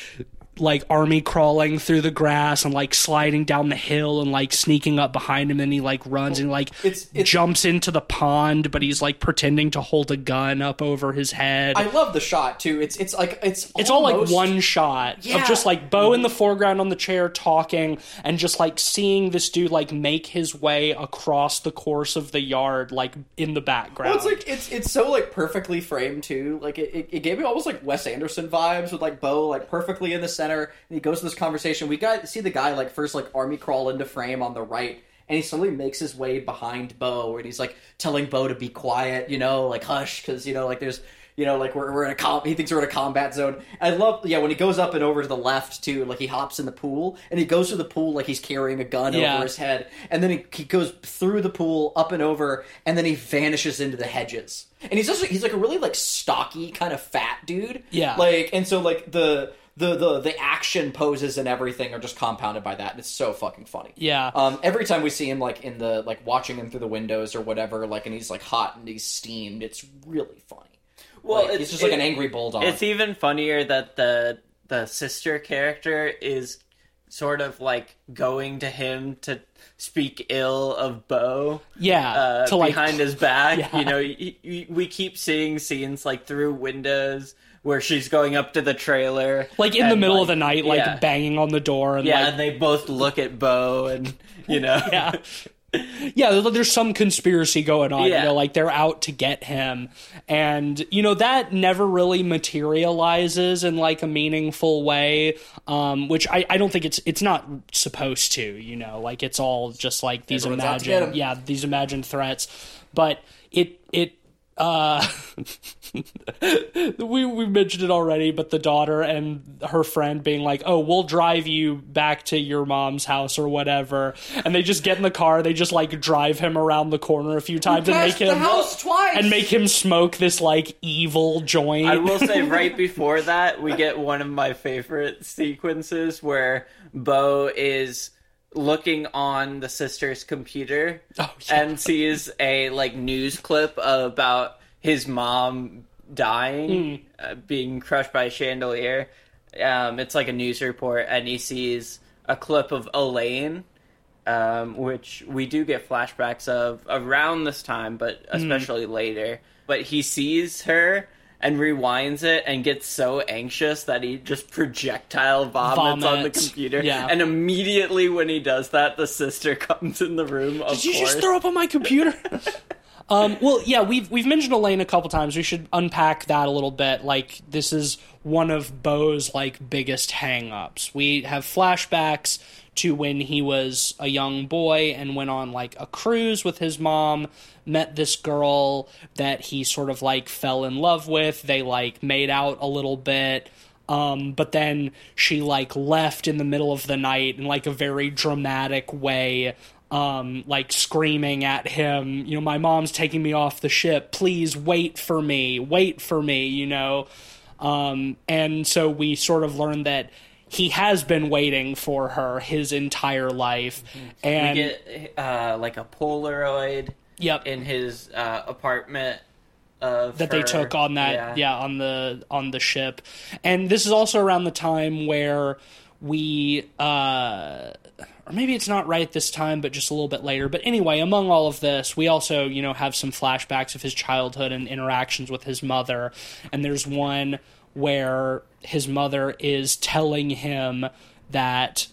like army crawling through the grass and like sliding down the hill and like sneaking up behind him and he like runs and like It's- it's- jumps into the pond but he's like pretending to hold a gun up over his head I love the shot too. It's it's like it's it's all like one shot of Yeah. just like Beau in the foreground on the chair talking and just like seeing this dude like make his way across the course of the yard like in the background. Well, it's like it's it's so like perfectly framed too. Like it, it, it gave me almost like Wes Anderson vibes with like Beau like perfectly in the center. And he goes to this conversation. We got see the guy like first like army crawl into frame on the right, and he slowly makes his way behind Beau, and he's like telling Beau to be quiet, you know, like hush, because you know like there's. You know, like we're, we're in a com- he thinks we're in a combat zone. I love, yeah, when he goes up and over to the left too, like he hops in the pool and he goes to the pool like he's carrying a gun Yeah. over his head, and then he, he goes through the pool, up and over, and then he vanishes into the hedges. And he's just he's like a really like stocky kind of fat dude. Yeah. Like and so like the the the the action poses and everything are just compounded by that. And it's so fucking funny. Yeah. Um, every time we see him like in the like watching him through the windows or whatever, like and he's like hot and he's steamed. It's really funny. Well, Like, it's he's just like it- an angry bulldog. It's even funnier that the the sister character is sort of like going to him to speak ill of Beau. yeah, uh, to like behind his back. Yeah. You know, y- y- we keep seeing scenes like through windows where she's going up to the trailer, like in the middle like, of the night, like yeah. banging on the door and Yeah, like and they both look at Beau, and you know, yeah. yeah, there's some conspiracy going on. Yeah. You know, like they're out to get him, and you know that never really materializes in like a meaningful way. Um, which I, I don't think it's it's not supposed to. You know, like it's all just like these Everyone's out to get imagined yeah these imagined threats, but it it uh we we mentioned it already but the daughter and her friend being like oh we'll drive you back to your mom's house or whatever. And they just get in the car. They just like drive him around the corner a few times and make Passed the him house twice. and make him smoke this like evil joint. I will say right before that, we get one of my favorite sequences where Beau is looking on the sister's computer Oh, yeah. and sees a like news clip about his mom dying, Hmm. uh, being crushed by a chandelier. Um, it's like a news report, and he sees a clip of Elaine, um, which we do get flashbacks of around this time, but Hmm. especially later. But he sees her and rewinds it and gets so anxious that he just projectile vomits, on the computer. Yeah. And immediately when he does that, the sister comes in the room. Of Did you course. just throw up on my computer? um, well, yeah, we've we've mentioned Elaine a couple times. We should unpack that a little bit. Like this is one of Beau's like biggest hang-ups. We have flashbacks to when he was a young boy and went on like a cruise with his mom, met this girl that he sort of like fell in love with. They like made out a little bit. Um, but then she like left in the middle of the night in like a very dramatic way um, like screaming at him, you know, my mom's taking me off the ship. Please wait for me. Wait for me, you know. Um, and so we sort of learned that he has been waiting for her his entire life. We And get uh, like a Polaroid yep, in his uh, apartment of that they took on that yeah. on the on the ship. And this is also around the time where we uh or maybe it's not right this time but just a little bit later. But anyway among all of this we also you know have some flashbacks of his childhood and interactions with his mother. And there's one where his mother is telling him that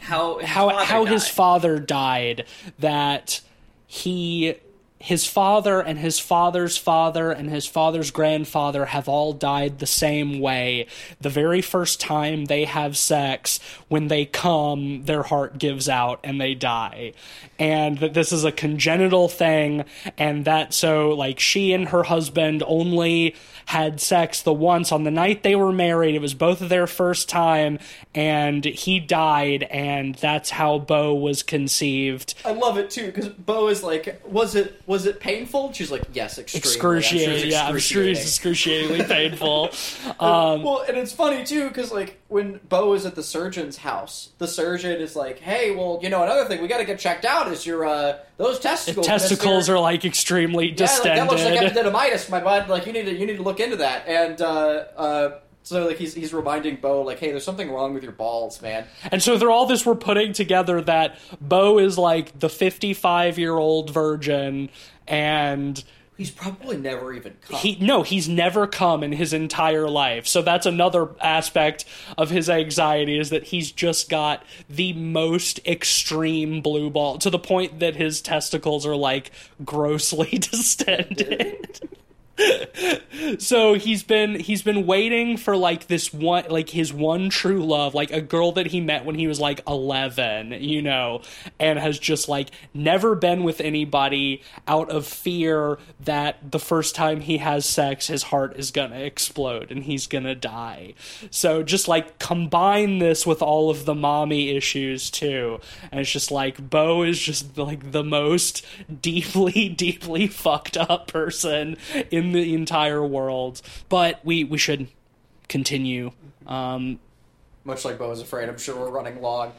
how his how how his father died that he his father and his father's father and his father's grandfather have all died the same way. The very first time they have sex when they come their heart gives out and they die. And that this is a congenital thing and that so like she and her husband only had sex the once on the night they were married it was both of their first time and he died and that's how beau was conceived I love it too because Beau is like, was it was it painful? She's like, yes, extremely. I'm sure it's excruciating yeah i'm sure it's excruciatingly painful um well, and it's funny too because like when Beau is at the surgeon's house, the surgeon is like, "Hey, well, you know, another thing we got to get checked out is your uh those testicles. testicles are like extremely distended. yeah, like, that looks like epididymitis, my bud. Like you need to you need to look into that." And uh, uh, so like he's he's reminding Beau like, "Hey, there's something wrong with your balls, man." And so through all this, we're putting together that Beau is like the 55 year old virgin, and He's probably never even come. he no, he's never come in his entire life. So that's another aspect of his anxiety is that he's just got the most extreme blue ball to the point that his testicles are like grossly distended. so he's been he's been waiting for like this one like his one true love like a girl that he met when he was like 11 you know and has just like never been with anybody out of fear that the first time he has sex his heart is gonna explode and he's gonna die. So just like combine this with all of the mommy issues too. And it's just like beau is just like the most deeply deeply fucked up person in the entire world but we we should continue um Much like Beau is afraid, I'm sure we're running long.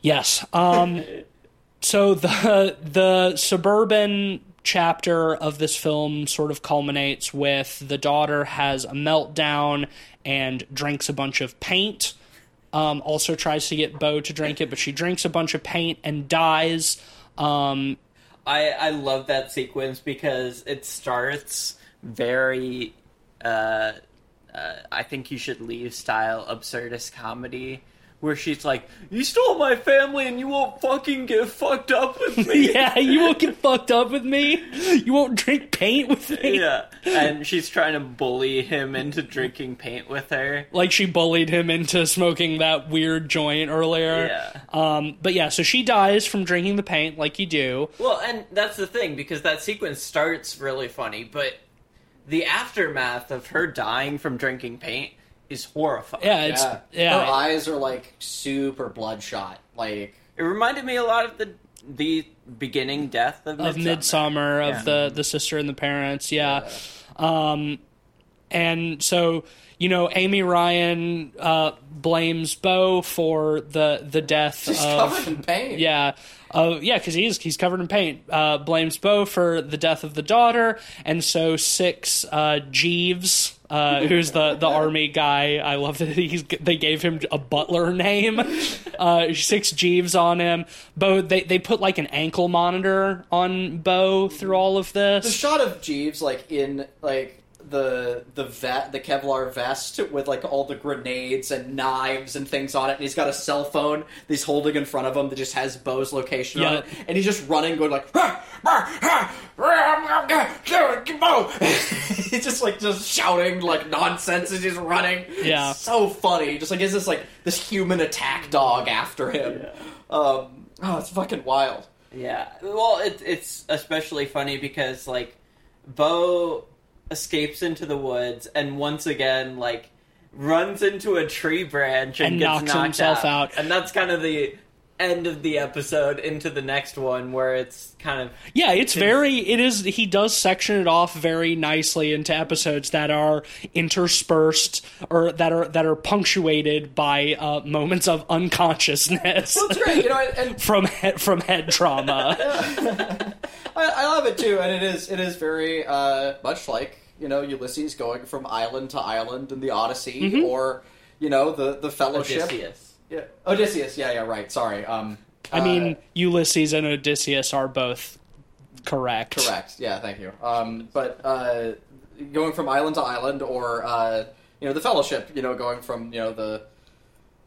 yes um so the the suburban chapter of this film sort of culminates with the daughter has a meltdown and drinks a bunch of paint um, also tries to get Beau to drink it, but she drinks a bunch of paint and dies. Um, I I love that sequence because it starts very uh, uh, I think you should leave style absurdist comedy where she's like, "You stole my family, and you won't fucking get fucked up with me." yeah, you won't get fucked up with me. You won't drink paint with me. yeah, and she's trying to bully him into drinking paint with her. Like she bullied him into smoking that weird joint earlier. Yeah. Um, but yeah, so she dies from drinking the paint, like you do. Well, and that's the thing because that sequence starts really funny, but the aftermath of her dying from drinking paint is horrifying. Yeah, it's yeah. yeah. Her eyes are like super bloodshot. Like It reminded me a lot of the the beginning death of of Midsommar, of Yeah. the the sister and the parents, yeah. Um, and so you know, Amy Ryan uh, blames Beau for the the death she's of covered in pain. yeah. Uh, yeah, because he's he's covered in paint. Uh, blames Beau for the death of the daughter, and so sics uh, Jeeves, uh, who's the the army guy. I love that he's they gave him a butler name. Uh, sics Jeeves on him. Beau they they put like an ankle monitor on Beau through all of this. The shot of Jeeves like in like the the vet the Kevlar vest with like all the grenades and knives and things on it. And he's got a cell phone that he's holding in front of him that just has Beau's location on Yeah. it, and he's just running, going like. "Ah, ah, ah, ah, ah, ah, Beau!" he's just like just shouting like nonsense as he's running. Yeah. It's so funny. Just like is this like this human attack dog after him? Um, oh, it's fucking wild. Yeah. Well, it, it's especially funny because like Beau escapes into the woods and once again like runs into a tree branch and, And gets knocks knocked himself out. And that's kind of the end of the episode into the next one where it's kind of Yeah, it's very it is he does section it off very nicely into episodes that are interspersed or that are that are punctuated by uh, moments of unconsciousness Well, it's great, you know, and, and from head, from head trauma. I, I love it too, and it is it is very uh, much like you know Ulysses going from island to island in the Odyssey, Mm-hmm. or you know the the Fellowship. Odysseus. Yeah, Odysseus. Yeah, yeah, right. Sorry. Um, I uh, mean, Ulysses and Odysseus are both correct. correct. Yeah, thank you. Um, but uh, going from island to island, or uh, you know the Fellowship. You know, going from you know the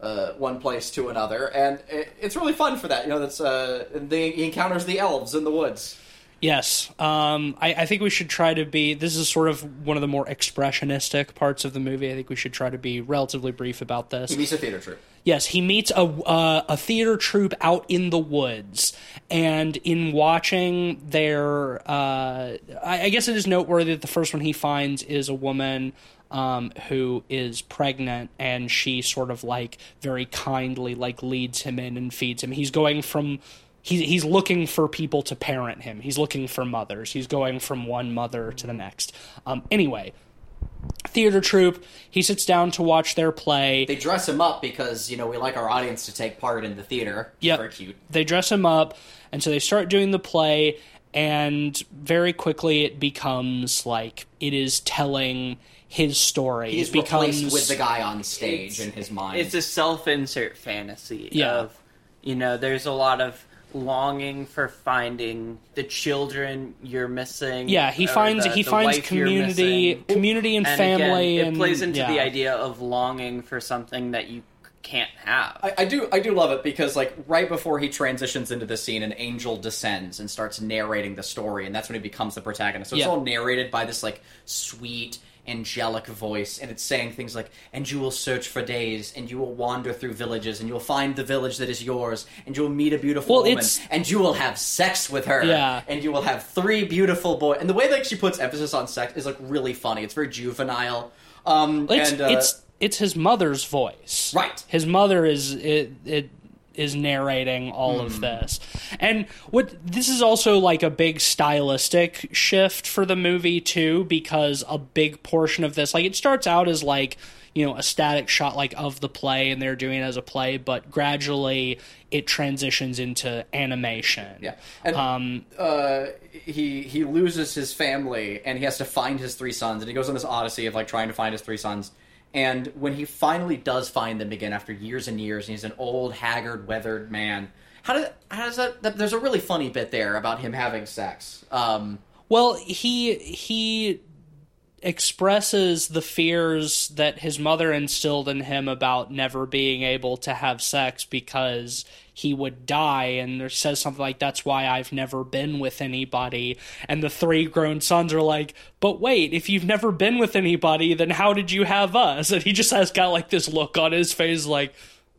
uh, one place to another, and it, it's really fun for that. You know, that's uh, the, he encounters the elves in the woods. Yes, um, I, I think we should try to be. This is sort of one of the more expressionistic parts of the movie. I think we should try to be relatively brief about this. He meets a theater troupe. Yes, he meets a uh, a theater troupe out in the woods, and in watching their, uh, I, I guess it is noteworthy that the first one he finds is a woman um, who is pregnant, and she sort of like very kindly like leads him in and feeds him. He's going from. He's, he's looking for people to parent him. He's looking for mothers. He's going from one mother to the next. Um, anyway, theater troupe. He sits down to watch their play. They dress him up because you know we like our audience to take part in the theater. Yep. very cute. They dress him up, and so they start doing the play, and very quickly it becomes like it is telling his story. He's it becomes replaced with the guy on stage in his mind. It's a self-insert fantasy Yeah. of, you know, there's a lot of longing for finding the children you're missing. Yeah, he finds the- he the finds community, community and, And family, again, and it plays into yeah. the idea of longing for something that you can't have. I, I do I do love it because like right before he transitions into the scene, an angel descends and starts narrating the story, and that's when he becomes the protagonist. So it's all narrated by this like sweet angelic voice and it's saying things like and you will search for days and you will wander through villages and you'll find the village that is yours and you will meet a beautiful Well, woman it's- and you will have sex with her Yeah. and you will have three beautiful boys and the way that she puts emphasis on sex is like really funny it's very juvenile um It's and uh, it's it's his mother's voice. Right. His mother is it, it is narrating all Hmm. of this. And what this is also like a big stylistic shift for the movie too because a big portion of this like it starts out as like you know a static shot like of the play and they're doing it as a play but gradually it transitions into animation. Yeah, and Um uh, he he loses his family and he has to find his three sons, and he goes on this odyssey of like trying to find his three sons. And when he finally does find them again after years and years, and he's an old, haggard, weathered man. How does how does that, that? There's a really funny bit there about him having sex. Um, Well, he he expresses the fears that his mother instilled in him about never being able to have sex because he would die and there says something like that's why I've never been with anybody and the three grown sons are like but wait if you've never been with anybody then how did you have us and he just has got like this look on his face like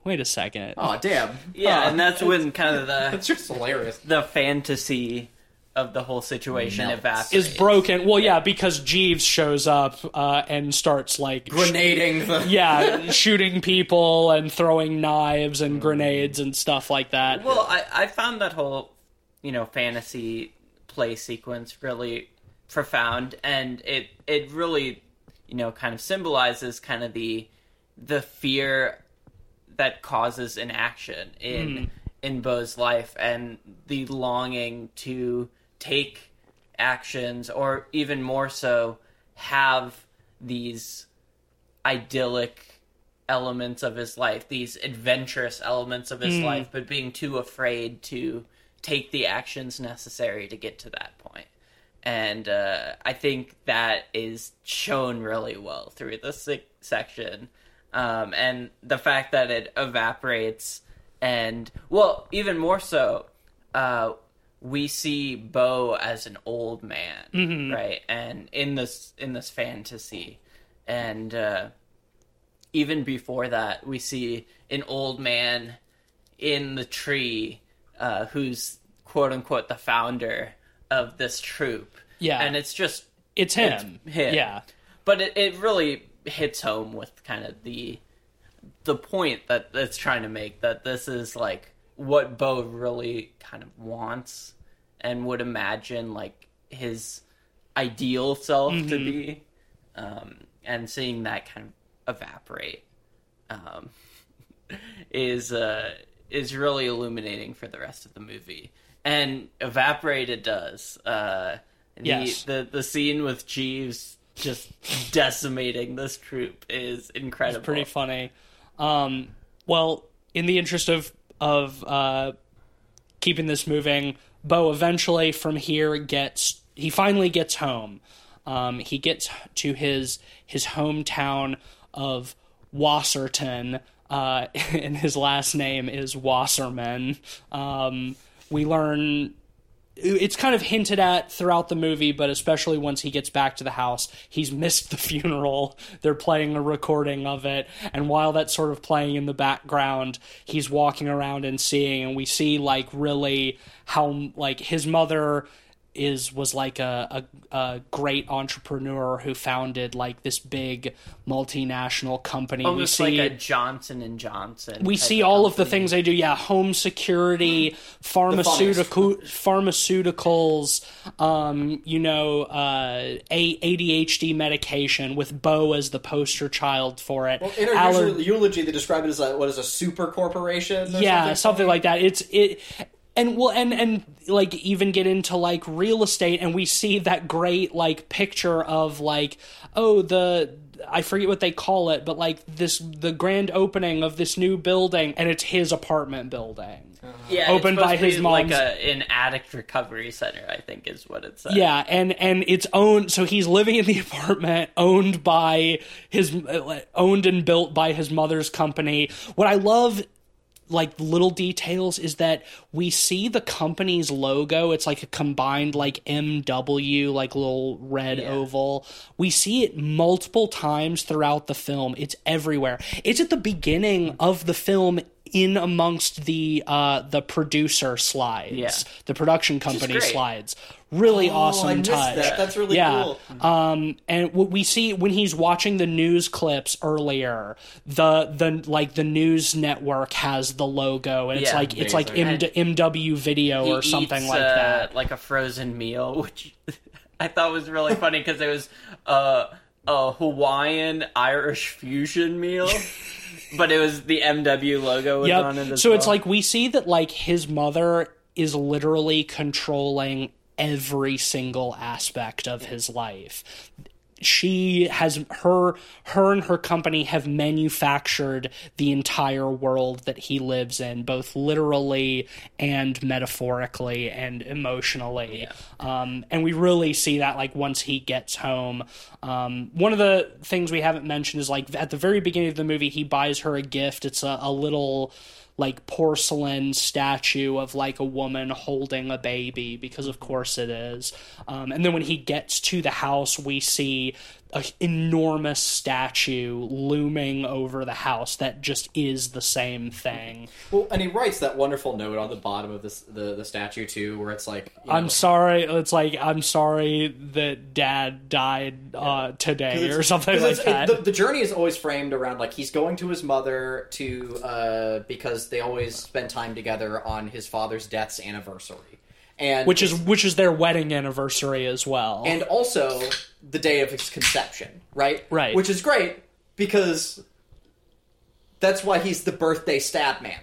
wait a second Oh damn. Yeah, Huh. and that's when kind of the That's just hilarious. the fantasy of the whole situation Melts. evaporates. is broken well yeah because Jeeves shows up uh, and starts like Grenading the. yeah, shooting people and throwing knives and grenades and stuff like that. Well, I, I found that whole, you know, fantasy play sequence really profound, and it it really, you know, kind of symbolizes kind of the the fear that causes inaction in in Beau's life, and the longing to take actions, or even more so, have these idyllic elements of his life, these adventurous elements of his life, but being too afraid to take the actions necessary to get to that point. And uh, I think that is shown really well through this sec- section. Um, and the fact that it evaporates, and, well, even more so, uh, we see Beau as an old man, right? And in this in this fantasy, and uh, even before that, we see an old man in the tree uh, who's quote unquote the founder of this troupe. Yeah. and it's just It's him. It's him. Yeah. but it, it really hits home with kind of the the point that it's trying to make that this is like what Beau really kind of wants and would imagine like his ideal self to be, um, and seeing that kind of evaporate um, is uh, is really illuminating for the rest of the movie. And evaporate it does. Uh, the, Yes. the the scene with Jeeves just decimating this troupe is incredible. Pretty funny. Um, well, in the interest of of uh, keeping this moving, Beau eventually from here gets he finally gets home. Um, he gets to his his hometown of Wasserton, uh, and his last name is Wassermann. Um, we learn it's kind of hinted at throughout the movie, but especially once he gets back to the house, he's missed the funeral. They're playing a recording of it, and while that's sort of playing in the background, he's walking around and seeing, and we see like really how like his mother is was like a, a, a great entrepreneur who founded like this big multinational company. Almost we see like a Johnson and Johnson. we type see all of the things they do yeah home security pharmaceutical pharmaceuticals um you know uh adhd medication with beau as the poster child for it In our Aller- eulogy, they describe it as a, what is a super corporation? or yeah something like that it's it and well and and like even get into like real estate and we see that great like picture of like oh the I forget what they call it, but like this the grand opening of this new building and it's his apartment building. Uh-huh. yeah, opened it's by supposed to his mom. like a, an addict recovery center. I think is what it says. Yeah, and and it's owned. So he's living in the apartment owned by his uh, owned and built by his mother's company. What I love like little details is that we see the company's logo. It's like a combined like mw like little red oval. We see it multiple times throughout the film. It's everywhere. It's at the beginning of the film in amongst the uh the producer slides Yeah. the production company slides really Oh, awesome I touch that. That's really yeah. cool. Um, and what we see when he's watching the news clips earlier, the the like the news network has the logo, and it's Yeah. like it's like M- MW video or something eats, like uh, that. like a frozen meal, which I thought was really funny because it was uh, a Hawaiian Irish fusion meal, but it was the MW logo was on it. Yep. So it's like we see that like his mother is literally controlling every single aspect of his life. She has her her and her company have manufactured the entire world that he lives in both literally and metaphorically and emotionally. Um, and we really see that like once he gets home. Um, one of the things we haven't mentioned is like at the very beginning of the movie he buys her a gift. It's a, a little like porcelain statue of like a woman holding a baby because of course it is. Um, and then when he gets to the house we see an enormous statue looming over the house that just is the same thing. Well, and he writes that wonderful note on the bottom of this the, the statue too, where it's like, you know, i'm sorry it's like i'm sorry that dad died uh, today or something like that it- the, the journey is always framed around like he's going to his mother to uh, because they always spend time together on his father's death's anniversary, and which is which is their wedding anniversary as well and also the day of his conception, right? Right. Which is great because that's why he's the birthday stab man.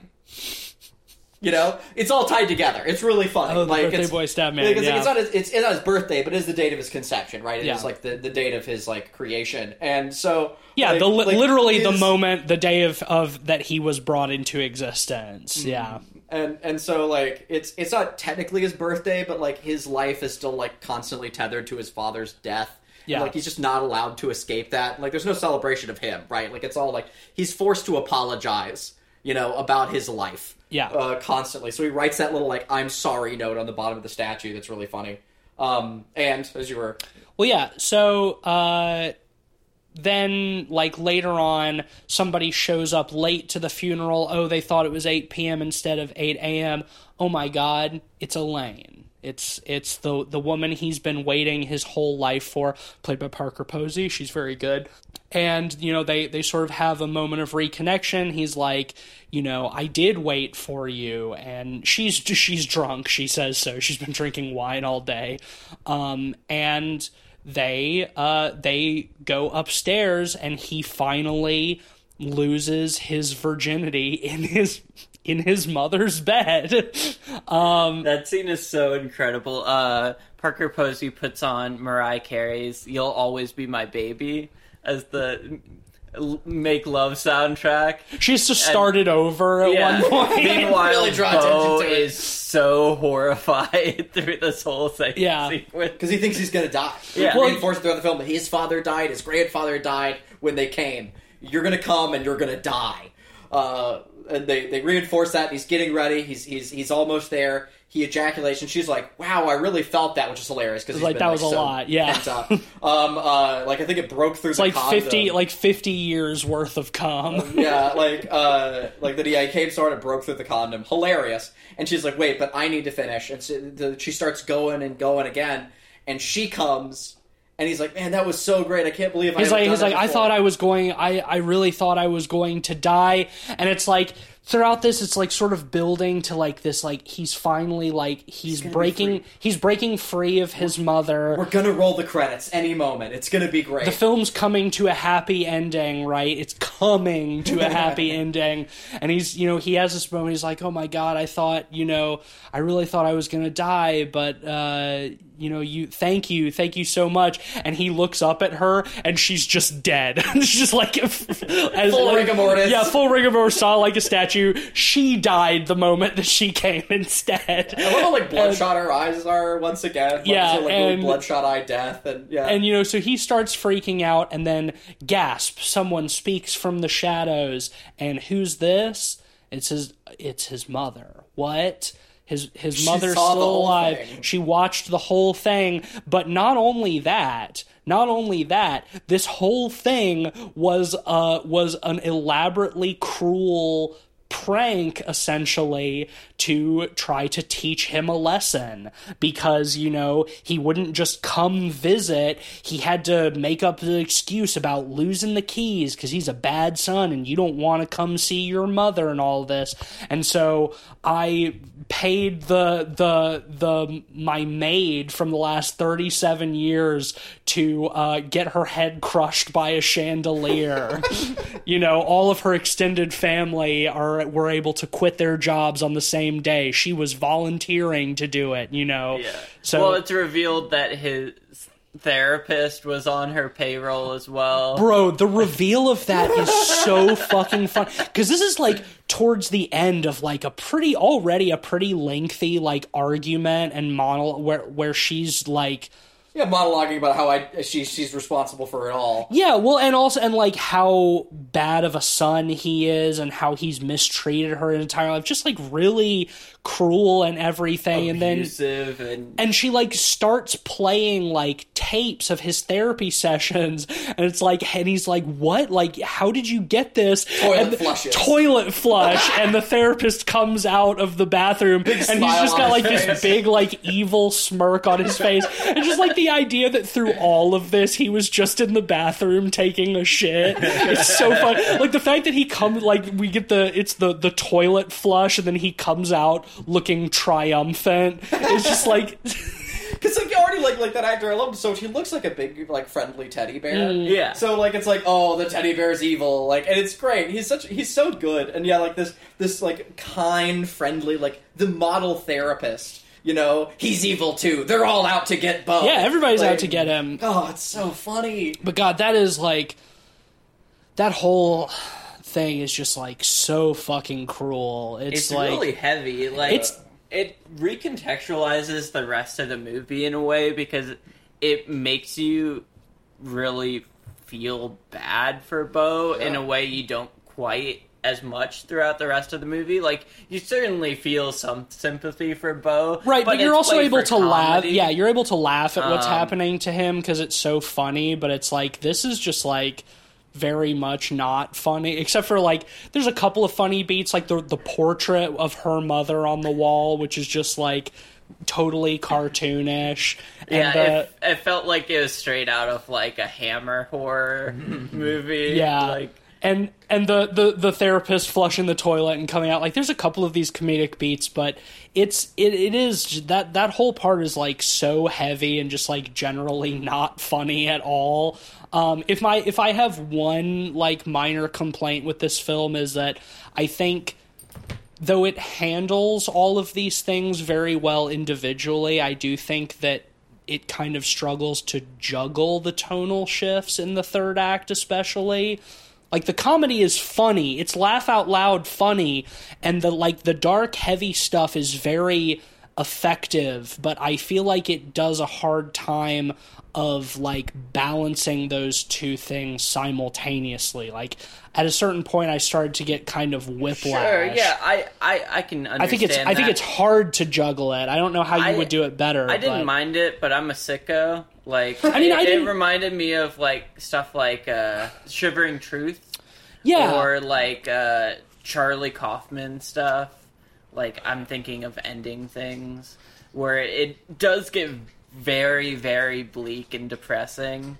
You know, it's all tied together. It's really funny. Oh, the like birthday it's, boy stab man, like, it's, yeah. it's not his, it's, it's not his birthday, but it is the date of his conception, right? It is Yeah. like the, the date of his like creation, and so Yeah, the literally the moment, the day of, of that he was brought into existence. Mm-hmm. Yeah, and and so like it's it's not technically his birthday, but like his life is still like constantly tethered to his father's death. Yeah. like he's just not allowed to escape that. Like there's no celebration of him, right? Like it's all like he's forced to apologize, you know, about his life. Yeah. uh, constantly. So he writes that little like "I'm sorry" note on the bottom of the statue. That's really funny. Um, and as you were, Well, yeah. So uh, then, like later on, somebody shows up late to the funeral. Oh, they thought it was eight p.m. instead of eight a.m. Oh my God, it's Elaine. It's it's the the woman he's been waiting his whole life for, played by Parker Posey. She's very good. And you know they they sort of have a moment of reconnection. He's like, you know, I did wait for you, and she's she's drunk. She says so. She's been drinking wine all day, um, and they uh they go upstairs and he finally loses his virginity in his in his mother's bed um That scene is so incredible. Uh, Parker Posey puts on Mariah Carey's "You'll Always Be My Baby" as the make love soundtrack. she's just started over at Yeah. one point Meanwhile, Really draw Beau attention to it. is so horrified through this whole thing. Yeah. because he thinks he's gonna die. Yeah. Well, reinforced throughout the film that his father died, his grandfather died when they came. You're gonna come and you're gonna die. Uh, and they, they reinforce that. He's getting ready. He's he's he's almost there. He ejaculates, and she's like, "Wow, I really felt that," which is hilarious because like, that was a lot, yeah. um, uh, like I think it broke through. it's the like condom. 50 like 50 years worth of cum yeah, like uh, like that. He came sort of broke through the condom. Hilarious. And she's like, "Wait, but I need to finish." And so the, she starts going and going again, and she comes, and he's like, "Man, that was so great! I can't believe I." he's like he's like i thought i was going i i really thought i was going to die and it's like throughout this it's like sort of building to like this like he's finally like he's, gonna breaking he's breaking free of his mother We're gonna roll the credits any moment. It's gonna be great. the film's coming to a happy ending, right? It's coming to a happy ending. And he's, you know, he has this moment. He's like, oh my God, I thought, you know, I really thought I was to die, but, uh, you know, you, thank you, thank you so much. And he looks up at her and she's just dead. she's just like, as, Full rigor mortis. Yeah, full rigor mortis, saw like a statue. She died the moment that she came instead. I love how like bloodshot her eyes are once again. Like, Yeah, so, like really and- bloodshot eye death, and yeah, And you know, so he starts freaking out and then gasp, someone speaks from the shadows, and who's this? It's his it's his mother. What? His his mother's still whole alive. thing. She watched the whole thing, but not only that, not only that, this whole thing was uh was an elaborately cruel prank essentially to try to teach him a lesson. Because you know he wouldn't just come visit. He had to make up the excuse about losing the keys because he's a bad son and you don't want to come see your mother and all this. And so i paid the the the my maid from the last 37 years to uh, get her head crushed by a chandelier you know all of her extended family are were able to quit their jobs on the same day she was volunteering to do it you know Yeah. so well, it's revealed that his therapist was on her payroll as well. Bro, the reveal of that is so fucking fun because this is like towards the end of like a pretty already a pretty lengthy like argument and monologue where where she's like Yeah, monologuing about how I she she's responsible for it all. yeah, well, and also and like how bad of a son he is and how he's mistreated her entire life, just like really cruel and everything, and then and and she like starts playing like tapes of his therapy sessions and it's like and he's like what? Like how did you get this? Toilet and flushes. toilet flush and the therapist comes out of the bathroom and he's just got like his this big like evil smirk on his face and just like the idea that through all of this he was just in the bathroom taking a shit. It's so fun. Like the fact that he comes like we get the it's the the toilet flush and then he comes out looking triumphant it's just like Because like you already like like that actor I love him so he looks like a big like friendly teddy bear. Mm. Yeah. So like it's like oh the teddy bear's evil like and it's great. He's such he's so good and yeah like this this like kind friendly like the model therapist. You know he's evil too. They're all out to get Beau. Yeah, everybody's Like, out to get him. Oh, it's so funny. But God, that is like that whole thing is just like so fucking cruel. It's, it's like really heavy. Like It's- it recontextualizes the rest of the movie in a way because it makes you really feel bad for Beau in a way you don't quite as much throughout the rest of the movie. Like you certainly feel some sympathy for Beau, right, but, you're also able to laugh. Yeah, you're able to laugh at what's Um, happening to him because it's so funny. But it's like this is just like very much not funny except for like there's a couple of funny beats like the the portrait of her mother on the wall which is just like totally cartoonish and Yeah, the, it, it felt like it was straight out of like a Hammer horror movie. Yeah. like and and the, the the therapist flushing the toilet and coming out like there's a couple of these comedic beats but it's it, it is that that whole part is like so heavy and just like generally not funny at all um if my if i have one like minor complaint with this film is that i think though it handles all of these things very well individually, I do think that it kind of struggles to juggle the tonal shifts in the third act, especially. Like the comedy is funny, it's laugh out loud funny, and the like the dark heavy stuff is very effective, but I feel like it does a hard time of like balancing those two things simultaneously. Like at a certain point I started to get kind of whiplash. sure, yeah, I, I, I can understand. I think it's I think it's hard to juggle it. I don't know how you I- would do it better. I didn't but- mind it, but I'm a sicko. Like, I mean, it, I it reminded me of like stuff like uh, Shivering Truth, Yeah, or like uh, Charlie Kaufman stuff. Like, I'm thinking of ending things where it does get very, very bleak and depressing,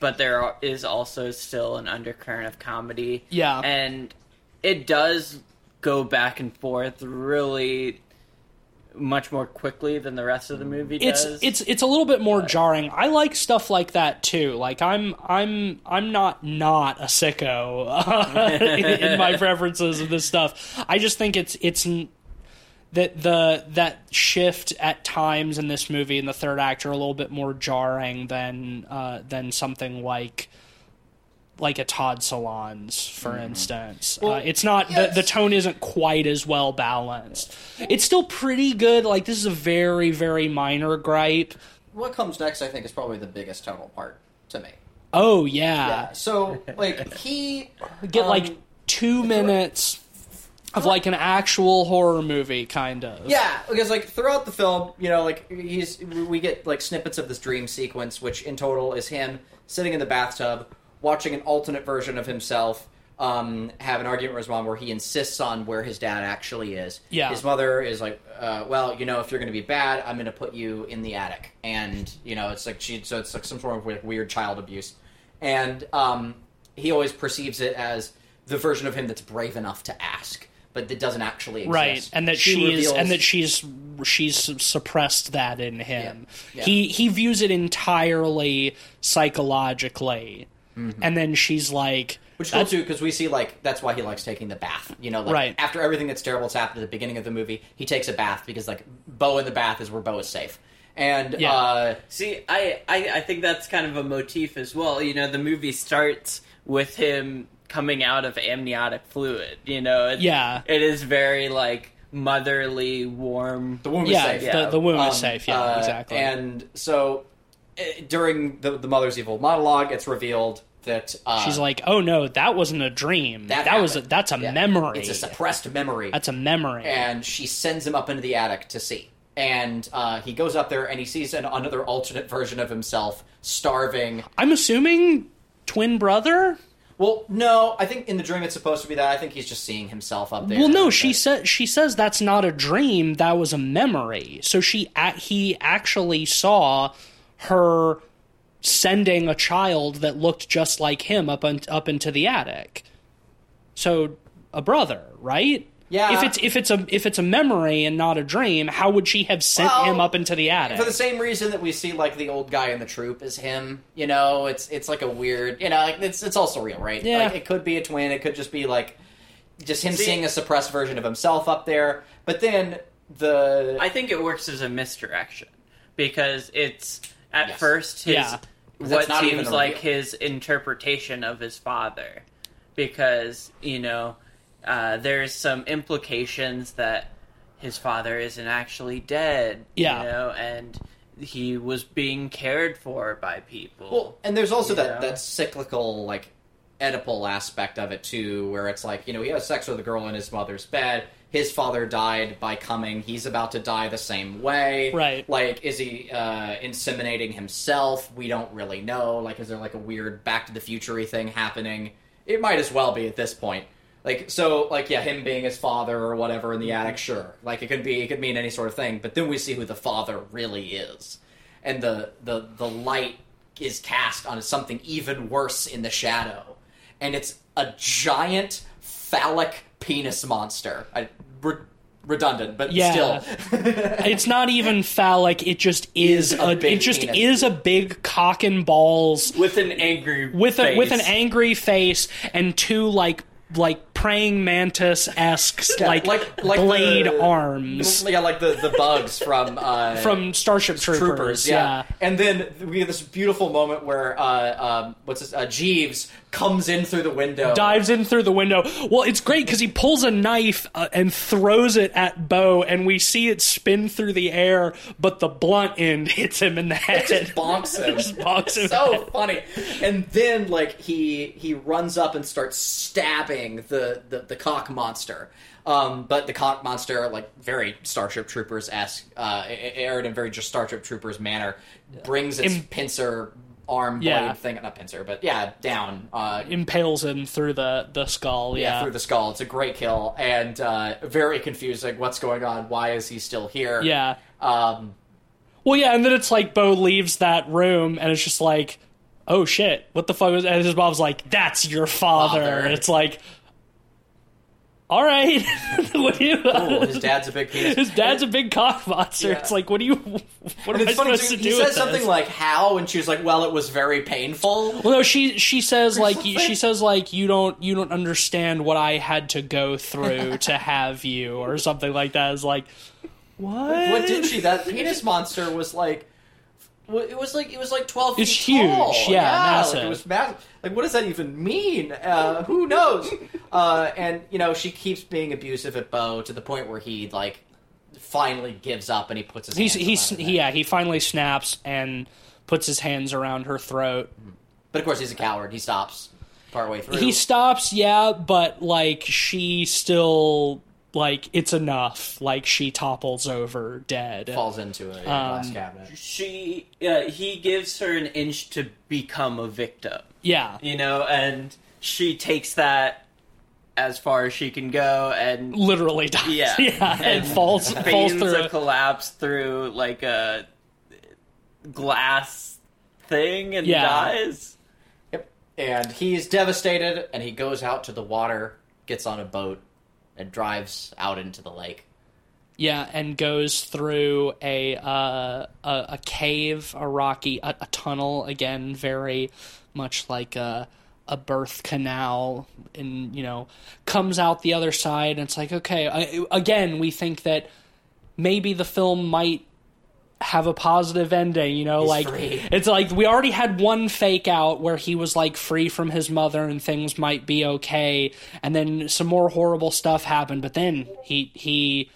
but there is also still an undercurrent of comedy. Yeah. and it does go back and forth really much more quickly than the rest of the movie it's does. it's it's a little bit more jarring. I like stuff like that too. Like I'm I'm I'm not not a sicko in, in my preferences of this stuff. I just think it's it's that the that shift at times in this movie in the third act are a little bit more jarring than uh, than something like like a Todd Solondz, for instance. uh, it's not the, the tone isn't quite as well balanced. It's still pretty good. Like this is a very very minor gripe. What comes next, I think, is probably the biggest tonal part to me. Oh yeah, Yeah. So like he get um, like two minutes of like an actual horror movie, kind of. Yeah, because like throughout the film, you know, like he's we get like snippets of this dream sequence, which in total is him sitting in the bathtub watching an alternate version of himself um, have an argument with his mom where he insists on where his dad actually is. Yeah. his mother is like, uh, "Well, you know, if you're going to be bad, I'm going to put you in the attic," and you know, it's like she, so it's like some form of like, weird child abuse, and um, he always perceives it as the version of him that's brave enough to ask. But that doesn't actually exist. right and that She she's reveals- and that she's she's suppressed that in him Yeah. Yeah. he he views it entirely psychologically and then she's like Which is cool too, because we see like that's why he likes taking the bath. You know, like Right. after everything that's terrible has happened at the beginning of the movie, he takes a bath because like Beau in the bath is where Beau is safe. And Yeah. uh, See, I, I I think that's kind of a motif as well. You know, the movie starts with him coming out of amniotic fluid. You know, it, Yeah. it is very like motherly, warm. the womb yeah, is safe. the, the womb Um, is safe. Yeah, uh, exactly. And so during the, the mother's evil monologue, it's revealed that uh, She's like, "Oh no, that wasn't a dream. that, That, was a, that's a Yeah. memory. It's a suppressed memory. that's a memory." and she sends him up into the attic to see. And uh, he goes up there and he sees an, another alternate version of himself starving. I'm assuming twin brother. Well, no, I think in the dream it's supposed to be that. I think he's just seeing himself up there. Well, no, she said she says that's not a dream. That was a memory. So she he actually saw her sending a child that looked just like him up un- up into the attic. So a brother, right? Yeah. If it's if it's a if it's a memory and not a dream, how would she have sent Well, him up into the attic? for the same reason that we see like the old guy in the troupe is him. You know, it's it's like a weird. You know, like, it's it's all surreal, right? Yeah. Like, it could be a twin. It could just be like just him See- seeing a suppressed version of himself up there. But then the I think it works as a misdirection because it's at Yes. first his Yeah. What seems like his interpretation of his father because you know uh, there's some implications that his father isn't actually dead Yeah. you know and he was being cared for by people Well, and there's also that, Yeah. that cyclical, like, Oedipal aspect of it, too, where it's like, you know, he has sex with a girl in his mother's bed. His father died by coming. He's about to die the same way. Right. Like, is he uh, inseminating himself? We don't really know. Like, is there, like, a weird Back to the Future thing happening? It might as well be at this point. Like, so, like, yeah, him being his father or whatever in the attic, sure. Like, it could be, it could mean any sort of thing. But then we see who the father really is and the the the light is cast on something even worse in the shadow, and it's a giant phallic penis monster. I, re- redundant, but Yeah. still. it's not even phallic. It just is, Is a a. It just penis. is a big cock and balls with an angry with a with an angry face and two like like praying mantis esque Yeah, like, like- like blade the- arms yeah, like the the bugs from uh, from Starship Troopers. Troopers, yeah. And then we have this beautiful moment where uh, um, what's this? Uh, Jeeves comes in through the window. Dives in through the window. Well, it's great because he pulls a knife uh, and throws it at Beau, and we see it spin through the air, but the blunt end hits him in the head. just bonks him. Just bonks him. so funny. And then like he he runs up and starts stabbing the the, the cock monster. Um, but the cock monster, like very Starship Troopers esque, uh, aired in very just Starship Troopers manner, brings its pincer arm blade Yeah. thing, not pincer, but yeah, down. Uh, Impales him through the the skull. yeah, Yeah, through the skull. It's a great kill and uh, very confusing. What's going on? Why is he still here? yeah. Um, Well, yeah, and then it's like Beau leaves that room, and it's just like, oh shit, what the fuck was? And his mom's like, that's your father. Father. And it's like, all right, what do you? oh, his dad's a big penis. His dad's a big cock monster. Yeah. It's like, what do you? What And am I funny supposed too, to he do says with something this? like "how," and she was like, "Well, it was very painful." Well, no, she she says like something. she says like you don't you don't understand what I had to go through to have you or something like that. It's like what? What did she? That penis monster was like. It was like it was like twelve feet It's tall. huge, yeah, like massive. it was massive. Like, what does that even mean? Uh, who knows? uh, and you know, she keeps being abusive at Beau to the point where he like finally gives up and he puts his. He's hands he's yeah he finally snaps and puts his hands around her throat. But of course, he's a coward. He stops partway through. He stops, yeah, but like she still like it's enough. Like she topples over dead. falls into a Um, glass cabinet. she uh, he gives her an inch to become a victim Yeah, you know and she takes that as far as she can go and literally dies. Yeah. yeah, and And falls falls through. a collapse through like a glass thing and Yeah. dies Yep. And he's devastated, and he goes out to the water, gets on a boat, and drives out into the lake. Yeah, and goes through a uh, a, a cave, a rocky, a, a tunnel. Again, very much like a a birth canal, and you know, comes out the other side. And it's like, okay, I, again, we think that maybe the film might have a positive ending, you know, like free. it's like we already had one fake out where he was like free from his mother and things might be okay, and then some more horrible stuff happened, but then he he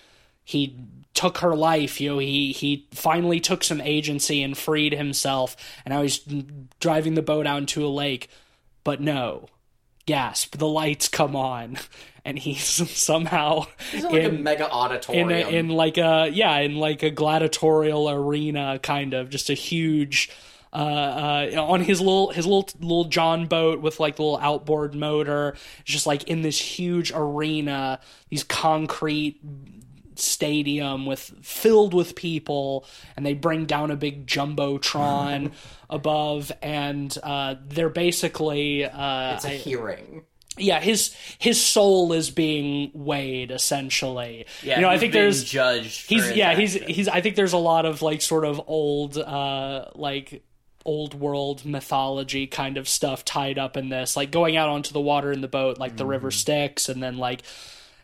he took her life, you know, he he finally took some agency and freed himself, and now he's driving the boat out into a lake. But no, gasp, the lights come on, and he's somehow It's like a in mega in auditorium. a, in like a yeah in like a gladiatorial arena kind of just a huge uh, uh, on his little his little little John boat with like the little outboard motor, just like in this huge arena, these concrete stadium with filled with people, and they bring down a big jumbotron above, and uh, they're basically uh, it's a I- hearing. Yeah his his soul is being weighed essentially. Yeah, you know, I think there's judged. he's yeah he's he's i think there's a lot of like sort of old uh like old world mythology kind of stuff tied up in this like going out onto the water in the boat like the river Mm-hmm. styx and then like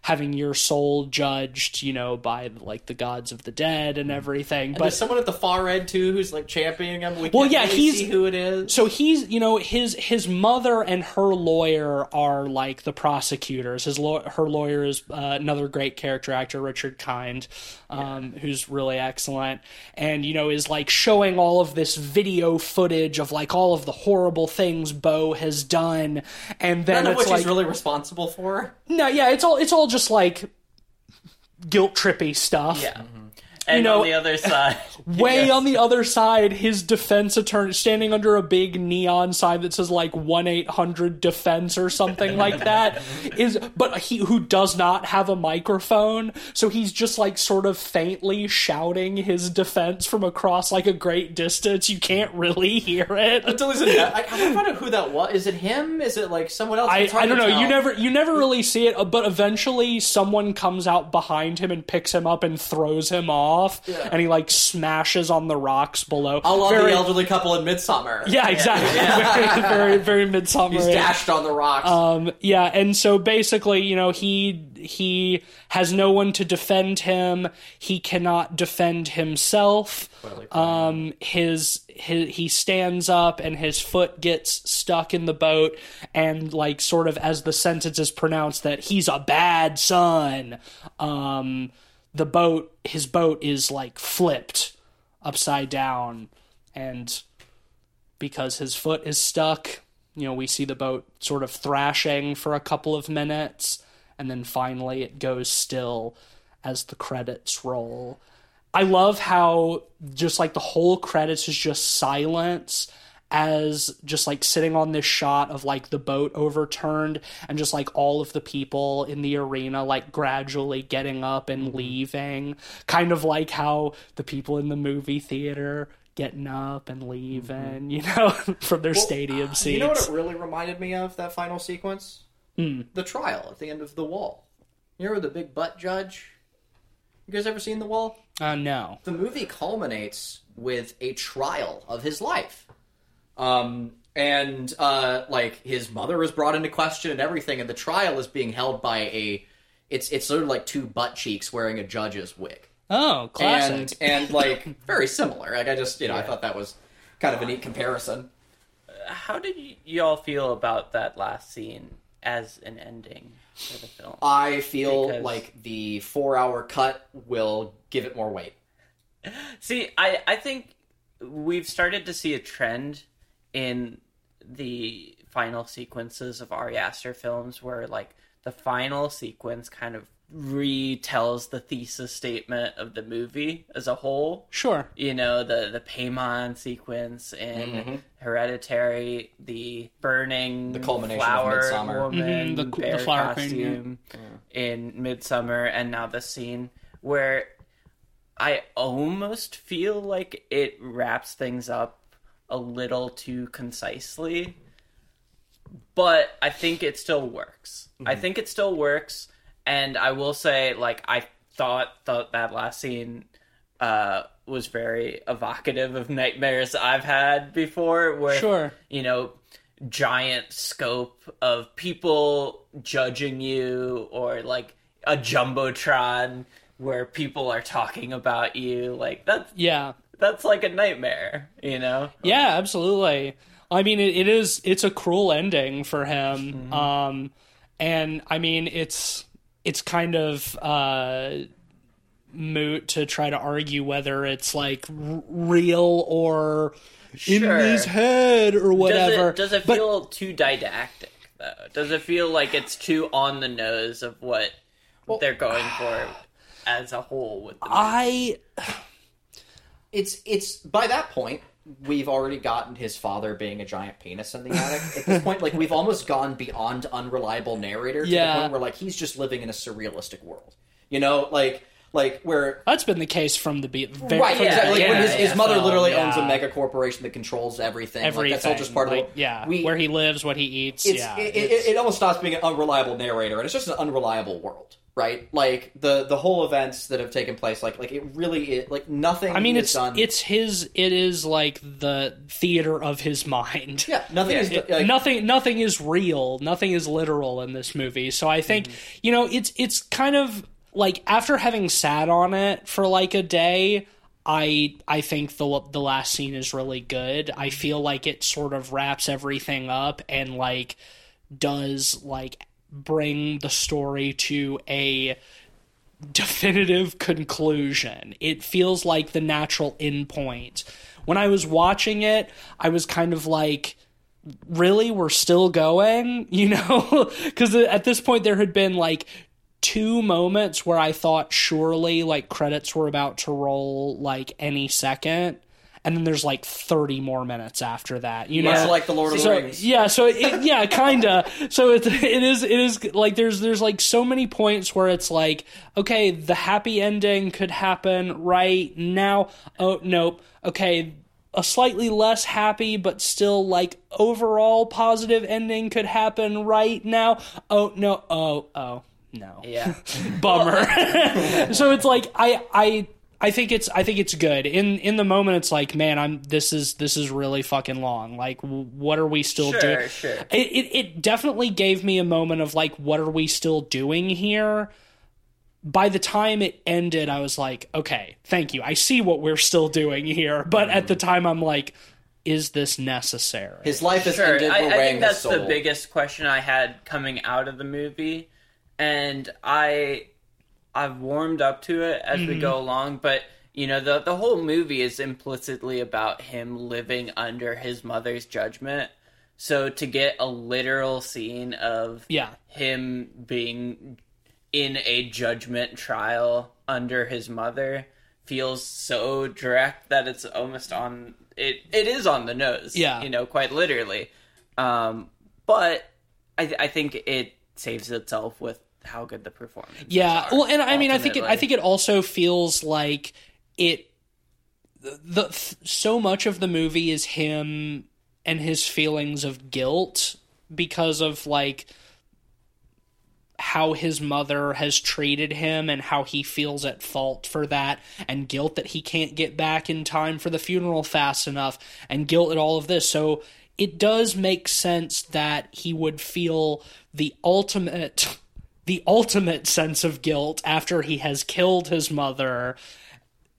having your soul judged you know by like the gods of the dead and everything But but there's someone at the far end too who's like championing him. We Well, yeah, really he's- see who it is. so he's you know his his mother and her lawyer are like the prosecutors his law her lawyer is uh, another great character actor richard kind um, who's really excellent and you know is like showing all of this video footage of like all of the horrible things beau has done and then None of it's like really responsible for. no yeah it's all it's all just like guilt trippy stuff yeah. Mm-hmm. And know- on the other side, Way yes. on the other side, his defense attorney standing under a big neon sign that says like one eight hundred defense or something like that is, but he who does not have a microphone, so he's just like sort of faintly shouting his defense from across like a great distance. You can't really hear it. Until he's in that. I, I find out who that was. Is it him? Is it like someone else? I, I don't know. You never you never really see it, but eventually someone comes out behind him and picks him up and throws him off, and he like smashes on the rocks below. I love Very- the elderly couple in Midsommar. Yeah, exactly. very, very, very midsommar. He's dashed on the rocks. Um, yeah, and so basically, you know, he he has no one to defend him. He cannot defend himself. Um, his his he stands up and his foot gets stuck in the boat, and like sort of as the sentence is pronounced that he's a bad son. Um, the boat, his boat is like flipped upside down, and because his foot is stuck. You know, we see the boat sort of thrashing for a couple of minutes, and then finally it goes still as the credits roll. I love how just like the whole credits is just silence as just like sitting on this shot of like the boat overturned and just like all of the people in the arena like gradually getting up and leaving kind of like how the people in the movie theater getting up and leaving you know from their stadium seats You know what it really reminded me of, that final sequence? Hmm. The trial at the end of The Wall. You remember the big butt judge? You guys ever seen The Wall? uh no The movie culminates with a trial of his life. Um, and, uh, like, his mother is brought into question and everything, and the trial is being held by a. It's, it's sort of like two butt cheeks wearing a judge's wig. oh classic And, and, like, very similar. Like, I just, you know, I thought that was kind of a neat comparison. How did y- y'all feel about that last scene as an ending for the film? I feel Because- like the four hour cut will give it more weight. See, I I think we've started to see a trend in the final sequences of Ari Aster films where like the final sequence kind of retells the thesis statement of the movie as a whole. sure You know, the the Paimon sequence in Hereditary, the burning The culmination of Midsummer. Midsommar. woman, Mhm, the- the bear flower queen, costume in Midsommar, and now the scene where I almost feel like it wraps things up a little too concisely, but I think it still works. I think it still works, and I will say, like, I thought thought that last scene uh, was very evocative of nightmares I've had before, where Sure. you know giant scope of people judging you or like a jumbotron where people are talking about you like that's yeah that's like a nightmare, you know. Yeah, absolutely. I mean, it, it is. It's a cruel ending for him. Um, and I mean, it's it's kind of uh, moot to try to argue whether it's like r- real or Sure. in his head or Does whatever. it does it But- feel too didactic though? Does it feel like it's too on the nose of what they're going for as a whole with the I it's it's by that point we've already gotten his father being a giant penis in the attic. At this point, like we've almost gone beyond unreliable narrator to Yeah. the point where like he's just living in a surrealistic world. You know, like like where that's been the case from the be- very, right from exactly. Like when his, his mother film, literally yeah. owns a mega corporation that controls everything. everything. Like that's all just part like, of the yeah, we, where he lives, what he eats. yeah, it, it, it almost stops being an unreliable narrator, and it's just an unreliable world, right? Like the the whole events that have taken place, like like it really is like nothing. I mean, it's done. it's his. It is like the theater of his mind. yeah, nothing is It- like, nothing nothing is real nothing is literal in this movie so i think Mm-hmm. you know it's it's kind of like after having sat on it for like a day i i think the the last scene is really good i feel like it sort of wraps everything up and like does like bring the story to a definitive conclusion. It feels like the natural end point. When I was watching it, I was kind of like, really? We're still going? You know? Because at this point, there had been like two moments where I thought surely like credits were about to roll like any second. And then there's like 30 more minutes after that. You much know? like the Lord of the so Rings. yeah so it, yeah kinda so it, it is it is like there's there's like so many points where it's like okay the happy ending could happen right now oh nope okay a slightly less happy but still like overall positive ending could happen right now oh no oh oh no Yeah. bummer. so it's like I I I think it's I think it's good. In in the moment, it's like, man, I'm this is this is really fucking long. Like, w- what are we still Sure, doing? sure. It, it it definitely gave me a moment of like, what are we still doing here? By the time it ended, I was like, okay, thank you. I see what we're still doing here. But at the time, I'm like, is this necessary? his life is Sure, ended. I, I think that's his the biggest question I had coming out of the movie, and I I've warmed up to it as we go along. But you know, the the whole movie is implicitly about him living under his mother's judgment. So to get a literal scene of yeah. him being in a judgment trial under his mother feels so direct that it's almost on it it is on the nose Yeah. you know quite literally um but i th- i think it saves itself with how good the performance Yeah. Well, and I mean, I think it. I think it also feels like it. The, the so much of the movie is him and his feelings of guilt because of like how his mother has treated him and how he feels at fault for that and guilt that he can't get back in time for the funeral fast enough and guilt at all of this so it does make sense that he would feel the ultimate the ultimate sense of guilt after he has killed his mother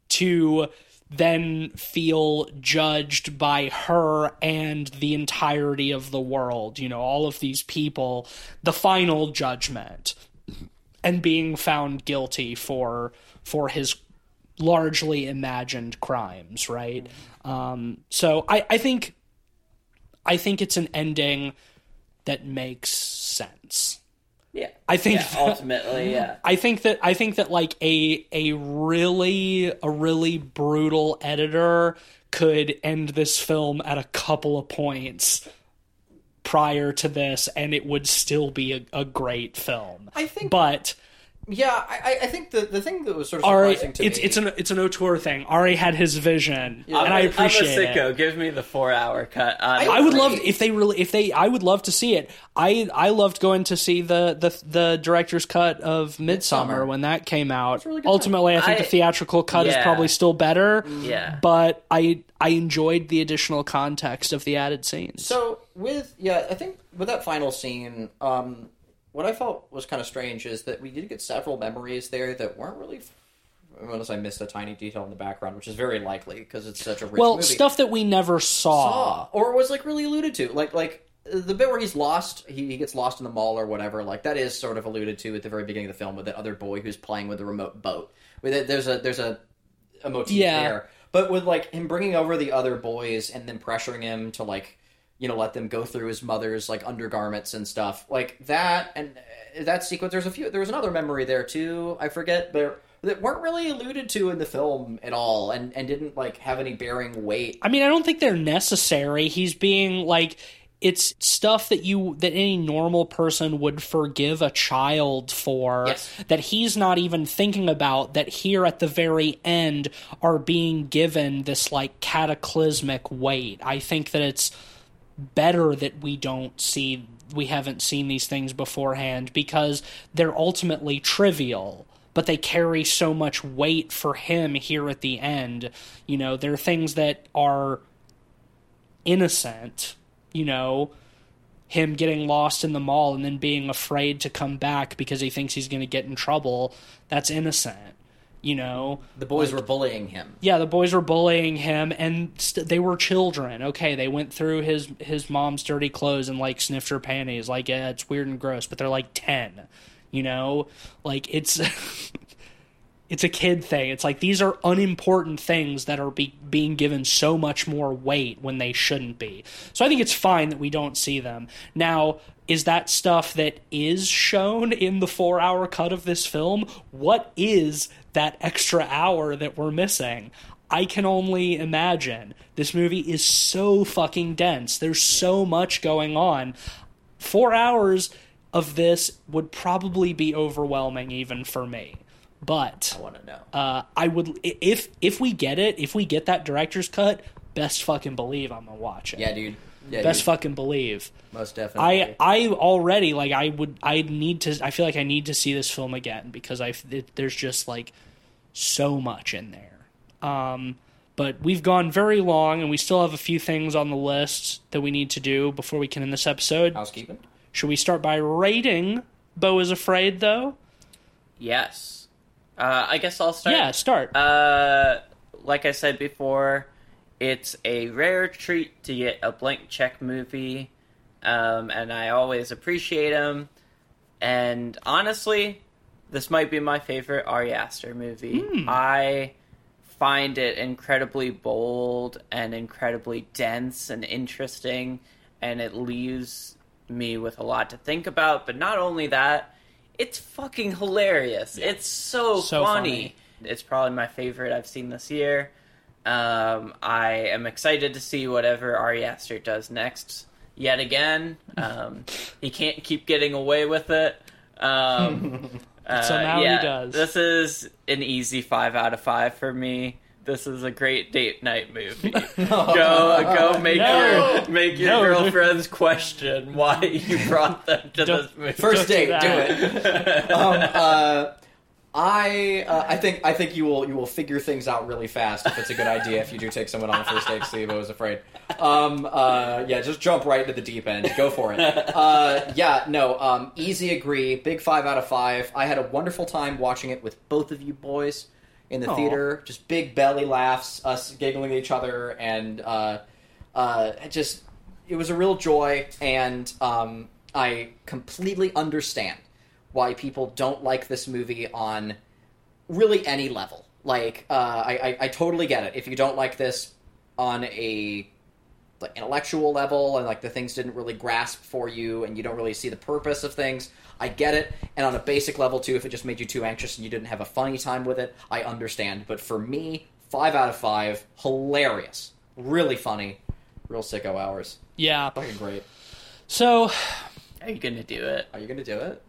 to then feel judged by her and the entirety of the world, you know, all of these people, the final judgment and being found guilty for for his largely imagined crimes, right? Um, so I, I think I think it's an ending that makes sense. Yeah I think yeah, ultimately yeah I think that I think that like a a really a really brutal editor could end this film at a couple of points prior to this and it would still be a, a great film. I think- but Yeah, I, I think the the thing that was sort of Ari, surprising to it's me. it's an it's an auteur thing. Ari had his vision, I'm and a- I appreciate I'm a sicko it. give me the four hour cut on I would love if they really if they I would love to see it. I I loved going to see the the the director's cut of Midsummer Midsommar. when that came out. really good Ultimately, I think I- the theatrical cut is probably still better. Yeah. but I I enjoyed the additional context of the added scenes. So with yeah, I think with that final scene, um, what I felt was kind of strange is that we did get several memories there that weren't really unless I missed a tiny detail in the background, which is very likely because it's such a rich well, movie. stuff that we never saw. saw or was like really alluded to, like like the bit where he's lost, he, he gets lost in the mall or whatever. Like that is sort of alluded to at the very beginning of the film with that other boy who's playing with the remote boat. With it, there's a there's a a motif Yeah. there, but with like him bringing over the other boys and then pressuring him to like you know let them go through his mother's like undergarments and stuff like that and uh, that sequence. There's a few. There was another memory there too. I forget, but that weren't really alluded to in the film at all, and and didn't like have any bearing weight. I mean, I don't think they're necessary. He's being like it's stuff that you that any normal person would forgive a child for Yes. that he's not even thinking about that here at the very end are being given this like cataclysmic weight. I think that it's better that we don't see we haven't seen these things beforehand because they're ultimately trivial but they carry so much weight for him here at the end. You know there are things that are innocent you know him getting lost in the mall and then being afraid to come back because he thinks he's going to get in trouble. That's innocent you know The boys were bullying him. yeah, the boys were bullying him, and st- they were children. Okay, they went through his his mom's dirty clothes and like sniffed her panties. Like, yeah, it's weird and gross, but they're like ten. You know, like it's it's a kid thing. It's like these are unimportant things that are be- being given so much more weight when they shouldn't be. So I think it's fine that we don't see them now. Is that stuff that is shown in the four hour cut of this film? What is that extra hour that we're missing? I can only imagine. This movie is so fucking dense. There's so much going on. Four hours of this would probably be overwhelming even for me. But I want to know. uh, I would if if we get it, if we get that director's cut, best fucking believe I'm gonna watch it. yeah, dude. Yeah, best dude. fucking believe. most definitely. I I already like I would I need to I feel like I need to see this film again because I it, there's just like so much in there. Um, but we've gone very long and we still have a few things on the list that we need to do before we can end this episode. housekeeping. Should we start by rating Beau is Afraid though? Yes. Uh, I guess I'll start. Yeah, start. Uh, like I said before, it's a rare treat to get a blank check movie, um, and I always appreciate them. And honestly, this might be my favorite Ari Aster movie. I find it incredibly bold and incredibly dense and interesting, and it leaves me with a lot to think about. But not only that, it's fucking hilarious. It's so, So funny. It's probably my favorite I've seen this year. Um, I am excited to see whatever Ari Aster does next. Yet again, um, he can't keep getting away with it. Um, uh, Somehow he yeah, does. This is an easy five out of five for me. This is a great date night movie. go, go, make No. your make your No. girlfriends question why you brought them to Don't- this movie. First Don't do date, do it. um, uh, I uh, I think I think you will you will figure things out really fast if it's a good idea if you do take someone on the first date. Steve, I was afraid. Um, uh, yeah, just jump right into the deep end. Go for it. Uh, yeah, no, um, easy agree. Big five out of five. I had a wonderful time watching it with both of you boys in the Aw. theater. Just big belly laughs, us giggling at each other, and uh, uh, it just it was a real joy. And um, I completely understand why people don't like this movie on really any level. Like, uh, I, I, I totally get it. If you don't like this on a like intellectual level and like the things didn't really grasp for you and you don't really see the purpose of things, I get it. And on a basic level too, if it just made you too anxious and you didn't have a funny time with it, I understand. But for me, five out of five, hilarious, really funny, real sicko hours, Yeah. fucking great. So Are you gonna do it? Are you gonna do it?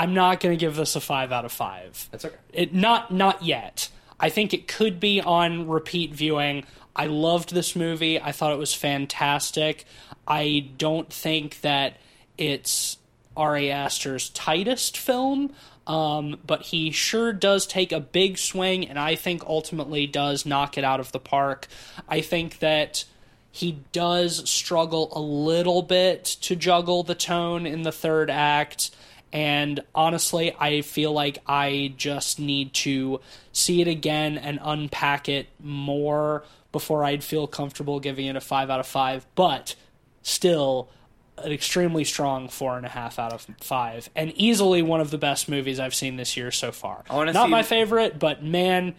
I'm not going to give this a five out of five. That's okay. It not not yet. I think it could be on repeat viewing. I loved this movie. I thought it was fantastic. I don't think that it's Ari Aster's tightest film, um, but he sure does take a big swing, and I think ultimately does knock it out of the park. I think that he does struggle a little bit to juggle the tone in the third act And honestly, I feel like I just need to see it again and unpack it more before I'd feel comfortable giving it a five out of five. But still, an extremely strong four and a half out of five, and easily one of the best movies I've seen this year so far. Not my favorite, but man,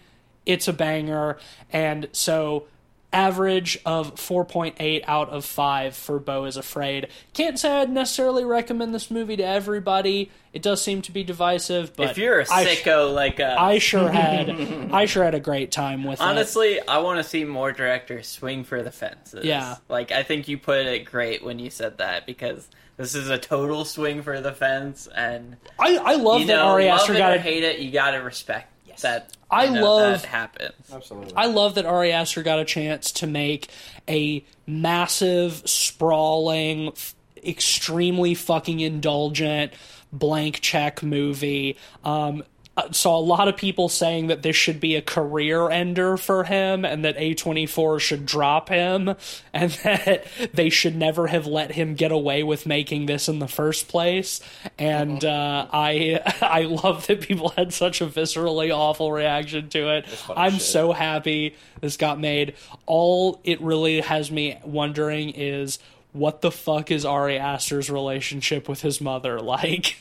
it's a banger. And so, average of 4.8 out of 5 for Beau is Afraid. Can't say I'd necessarily recommend this movie to everybody. It does seem to be divisive, but if you're a sicko like us, I sure had I sure had a great time with it. honestly, I want to see more directors swing for the fences. Yeah. like I think you put it great when you said that because this is a total swing for the fence, and I, I love you that know, Ari love Aster it got or a hate it, you gotta respect that. I know, love- that happens. Absolutely. I love that Ari Aster got a chance to make a massive, sprawling, f- extremely fucking indulgent blank check movie. Um, uh, saw a lot of people saying that this should be a career ender for him and that A24 should drop him and that they should never have let him get away with making this in the first place. And uh, I I love that people had such a viscerally awful reaction to it. I'm shit. so happy this got made. All it really has me wondering is what the fuck is Ari Aster's relationship with his mother like?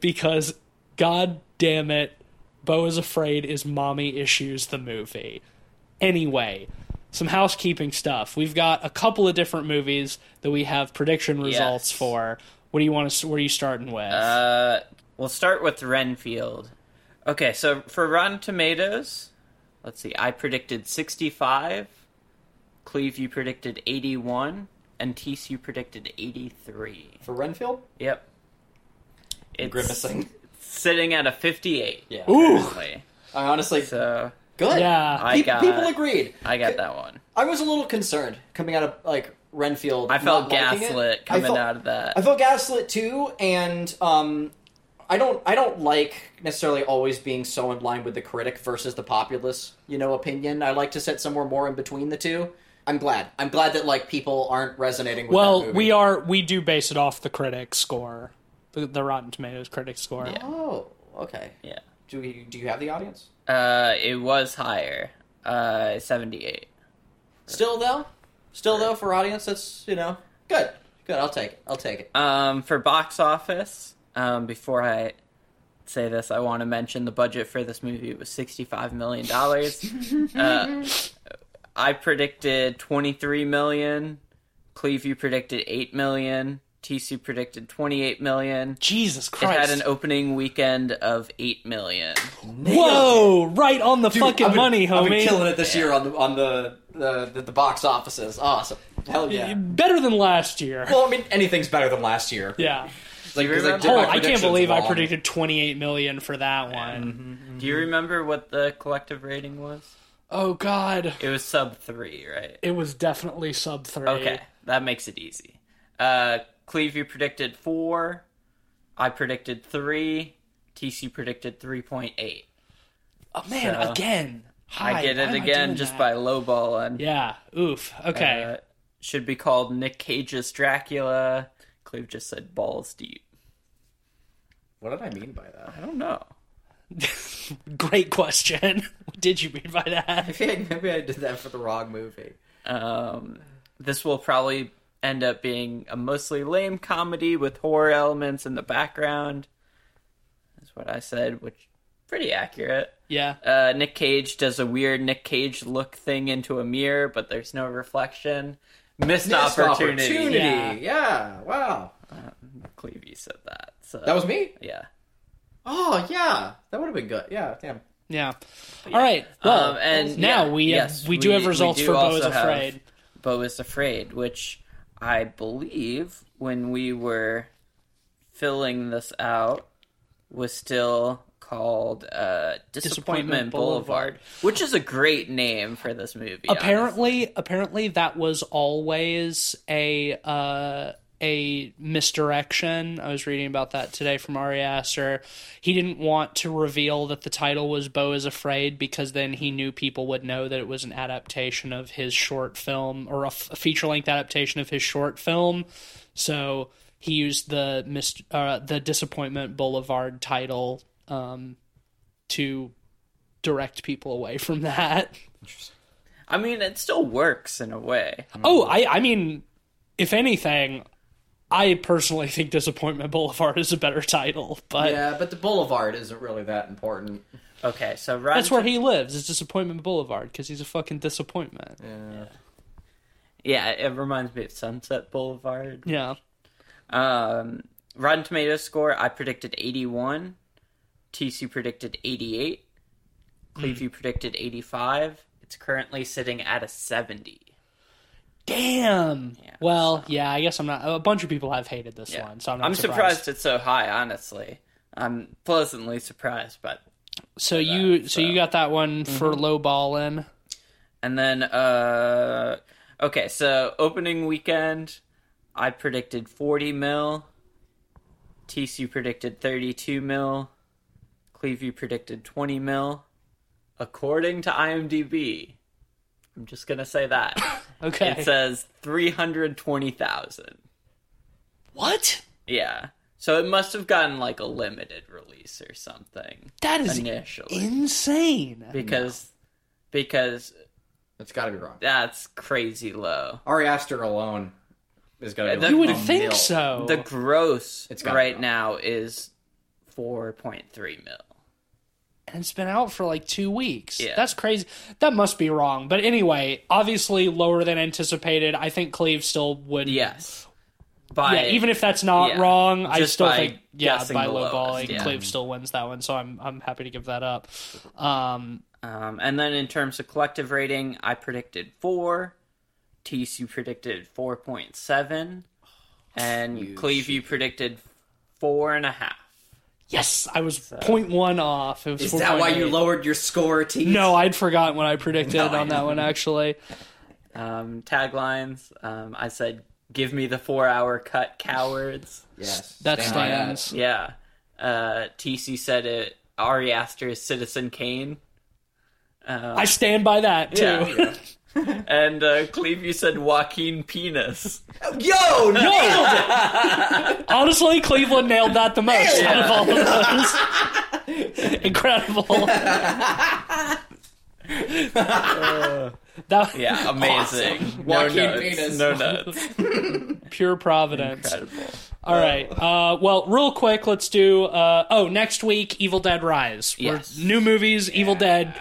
because god damn it, Beau is Afraid is Mommy Issues the movie. Anyway, some housekeeping stuff. We've got a couple of different movies that we have prediction results Yes. for. What do you want to? Where are you starting with? Uh, we'll start with Renfield. Okay, so for Rotten Tomatoes, let's see. I predicted 65. Cleve, you predicted 81. And Tease, you predicted 83. For Renfield? Yep. It's Grimacing. Sitting at a 58. Yeah. Ooh. apparently. I honestly, So good. Yeah. I Pe- got- people agreed. I got that one. I was a little concerned coming out of like Renfield. I felt not liking it. gaslit I coming felt- out of that. I felt gaslit too, and um, I don't I don't like necessarily always being so in line with the critic versus the populace, you know, opinion. I like to sit somewhere more in between the two. I'm glad. I'm glad that like people aren't resonating with well, that movie. we are. We do base it off the critic score, the, the Rotten Tomatoes critic score. Yeah. Oh, okay. yeah. Do we, do you have the audience? Uh, it was higher. Uh, 78. Still though? Still though for audience that's, you know, good. Good. I'll take it. I'll take it. Um, for box office, um, before I say this, I want to mention the budget for this movie was sixty-five million dollars. uh, I predicted twenty-three million. Cleve, you predicted eight million. TC predicted twenty-eight million. Jesus Christ. It Christ! had an opening weekend of eight million. Whoa! Right on the Dude, fucking I've been- money, I've been killing it this year on the on the the, the, the box offices. Awesome. Hell yeah. Better than last year. Well, I mean, anything's better than last year. yeah. Like, Do I remember- did Oh, I can't predictions believe I predicted 28 million for that one. Do you remember what the collective rating was? Oh God, It was sub three, right? it was definitely sub three. Okay, that makes it easy. Uh, Cleve, you predicted four. I predicted three. TC predicted three point eight. Oh man, So, again. Hi, I get it again doing just that? by lowballing. Yeah. Oof. Okay. Uh, should be called Nick Cage's Dracula. Cleve just said balls deep. What did I mean by that? I don't know. Great question. what did you mean by that? Maybe, maybe I did that for the wrong movie. Um, this will probably end up being a mostly lame comedy with horror elements in the background. That's what I said, which pretty accurate. Yeah. Uh, Nick Cage does a weird Nick Cage look thing into a mirror, but there's no reflection. Missed, Missed opportunity. opportunity. Yeah. Yeah. Wow. Clevey said that. So That was me. yeah. Oh yeah, that would have been good. Yeah. Damn. Yeah. All right. Well, Um, and now yeah, we yes, we do have results do for Beau is also Afraid. Beau is Afraid, which I believe when we were filling this out was still called uh, Disappointment, Disappointment Boulevard, Boulevard. which is a great name for this movie. apparently apparently that was always a uh a misdirection. I was reading about that today from Ari Aster. He didn't want to reveal that the title was Beau is Afraid because then he knew people would know that it was an adaptation of his short film or a, feature length adaptation of his short film. So he used the mist, uh, the Disappointment Boulevard title um, to direct people away from that. I mean, it still works in a way. Oh, I I mean, if anything, I personally think Disappointment Boulevard is a better title, but Yeah, but the Boulevard isn't really that important. Okay, so Rotten that's where he lives. It's Disappointment Boulevard because he's a fucking disappointment. Yeah. Yeah, it reminds me of Sunset Boulevard. Yeah. Um, Rotten Tomatoes score, I predicted 81. TC predicted 88. Clevey predicted 85. It's currently sitting at a 70. Damn. Yeah, well, yeah. I guess I'm not. A bunch of people have hated this Yeah. one, so I'm not I'm surprised. surprised it's so high, honestly. I'm pleasantly surprised, but So you, so so- you got that one for Mm-hmm. low ballin'. And then, uh, okay, so opening weekend, I predicted 40 mil. TC predicted 32 mil. Cleve, you predicted 20 mil. According to IMDb, I'm just gonna say that. Okay. It says 320,000. what? Yeah. So it must have gotten like a limited release or something That is initially. insane. because, because It's got to be wrong. that's crazy low. Ari Aster alone is going to be. You You would think mil. so. The gross It's right now is 4.3 mil. And it's been out for like two weeks. Yeah. That's crazy. That must be wrong. But anyway, obviously lower than anticipated. I think Cleve still would. Yes. By, Yeah, even if that's not yeah, wrong, I still think yeah, by low balling, yeah. Cleve still wins that one. So I'm I'm happy to give that up. Um, Um, and then in terms of collective rating, I predicted 4. TCU predicted 4.7. And Huge. you predicted 4.5. yes, I was point one off. It was Is that why you lowered your score, T? No, I'd forgotten what I predicted No, I on that one actually. Um, taglines, um, I said, give me the four hour cut, cowards. Yes. That stands. Yeah. Uh, TC said it. Ari Aster is Citizen Kane. Uh, I stand by that too. Yeah. and uh, Cleve, you said Joaquin Penis. Yo, nailed it! Honestly, Cleveland nailed that the most Yeah. out of all of those. Incredible. that Yeah, amazing. No Joaquin notes. Penis. No notes. pure providence. Incredible. All right. Uh, well, real quick, let's do. Uh, oh, next week, Evil Dead Rise. We're- Yes. new movies, Evil Dead.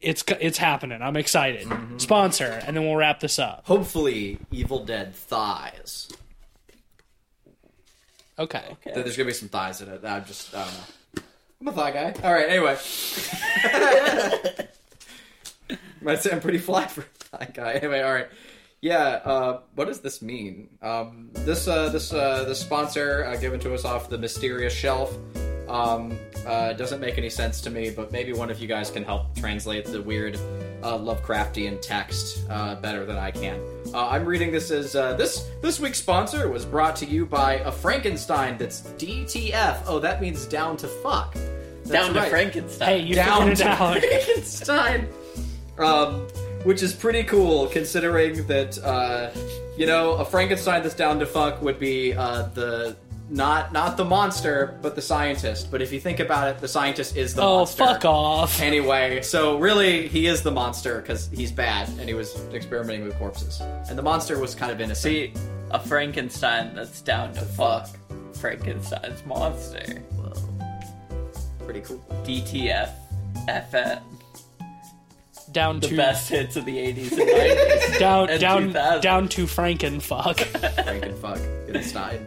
It's it's happening. I'm excited. Mm-hmm. Sponsor, and then we'll wrap this up. Hopefully, Evil Dead thighs. Okay. There's gonna be some thighs in it. I'm just, I don't know. I'm a thigh guy. All right. Anyway, might say I'm pretty flat for a thigh guy. Anyway, all right. Yeah. Uh, what does this mean? Um, this uh, this uh, this sponsor uh, given to us off the mysterious shelf um, uh, doesn't make any sense to me. But maybe one of you guys can help translate the weird uh, Lovecraftian text uh, better than I can. Uh, I'm reading this as uh, this this week's sponsor was brought to you by a Frankenstein that's DTF. Oh, that means down to fuck. That's Down to. Frankenstein. Hey, you Down to it out. Frankenstein. Um, which is pretty cool considering that uh, you know a Frankenstein that's down to fuck would be uh, the not not the monster but the scientist. But if you think about it, the scientist is the monster. Oh, monster. fuck off. Anyway, so really, he is the monster because he's bad and he was experimenting with corpses. And the monster was kind of innocent. See, a Frankenstein that's down to fuck. Frankenstein's monster. Whoa. pretty cool. DTF. FM. Down to The to best hits of the 80s and 90s. down and down 2000. down to Frankenfuck. Frankenfuck. Inside.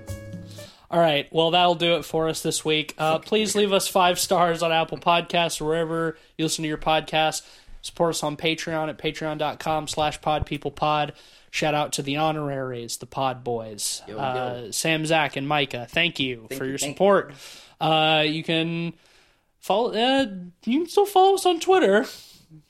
All right. Well, that'll do it for us this week. Uh, please leave us five stars on Apple Podcasts or wherever you listen to your podcasts. Support us on Patreon at patreon.com slash podpeoplepod. Shout out to the honoraries, the pod boys, Yo, uh, yo. Sam, Zach, and Micah. Thank you for you, your thank you. support. Uh, you can follow. Uh, you can still follow us on Twitter.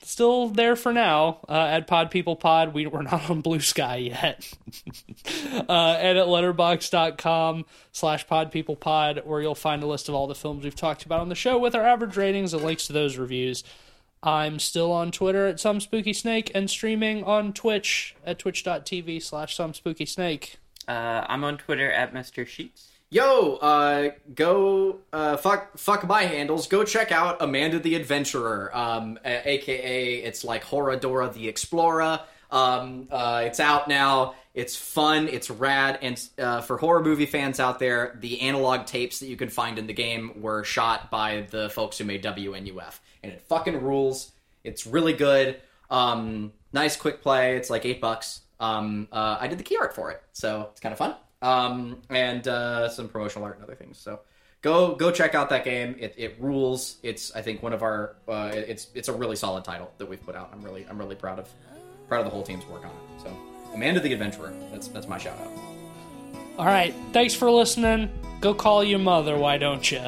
Still there for now uh, at Pod People Pod. We, we're not on Blue Sky yet. uh, and at letterboxd.com slash Pod People Pod, where you'll find a list of all the films we've talked about on the show with our average ratings and links to those reviews i'm still on twitter at some spooky snake and streaming on twitch at twitch.tv slash some spooky snake Uh, I'm on Twitter at Mr. Sheets. Yo, uh, go uh, fuck fuck my handles. Go check out Amanda the Adventurer, um, aka it's like Horadora the Explorer. Um, uh, it's out now. It's fun. It's rad. And uh, for horror movie fans out there, the analog tapes that you can find in the game were shot by the folks who made WNUF, and it fucking rules. It's really good. Um, nice quick play. It's like eight bucks. Um, uh, I did the key art for it, so it's kind of fun. Um, and uh, some promotional art and other things. So go go check out that game. It, it rules. It's I think one of our uh, it's it's a really solid title that we've put out. I'm really I'm really proud of proud of the whole team's work on it. So Amanda the Adventurer. That's that's my shout out. All right, thanks for listening. Go call your mother, why don't you?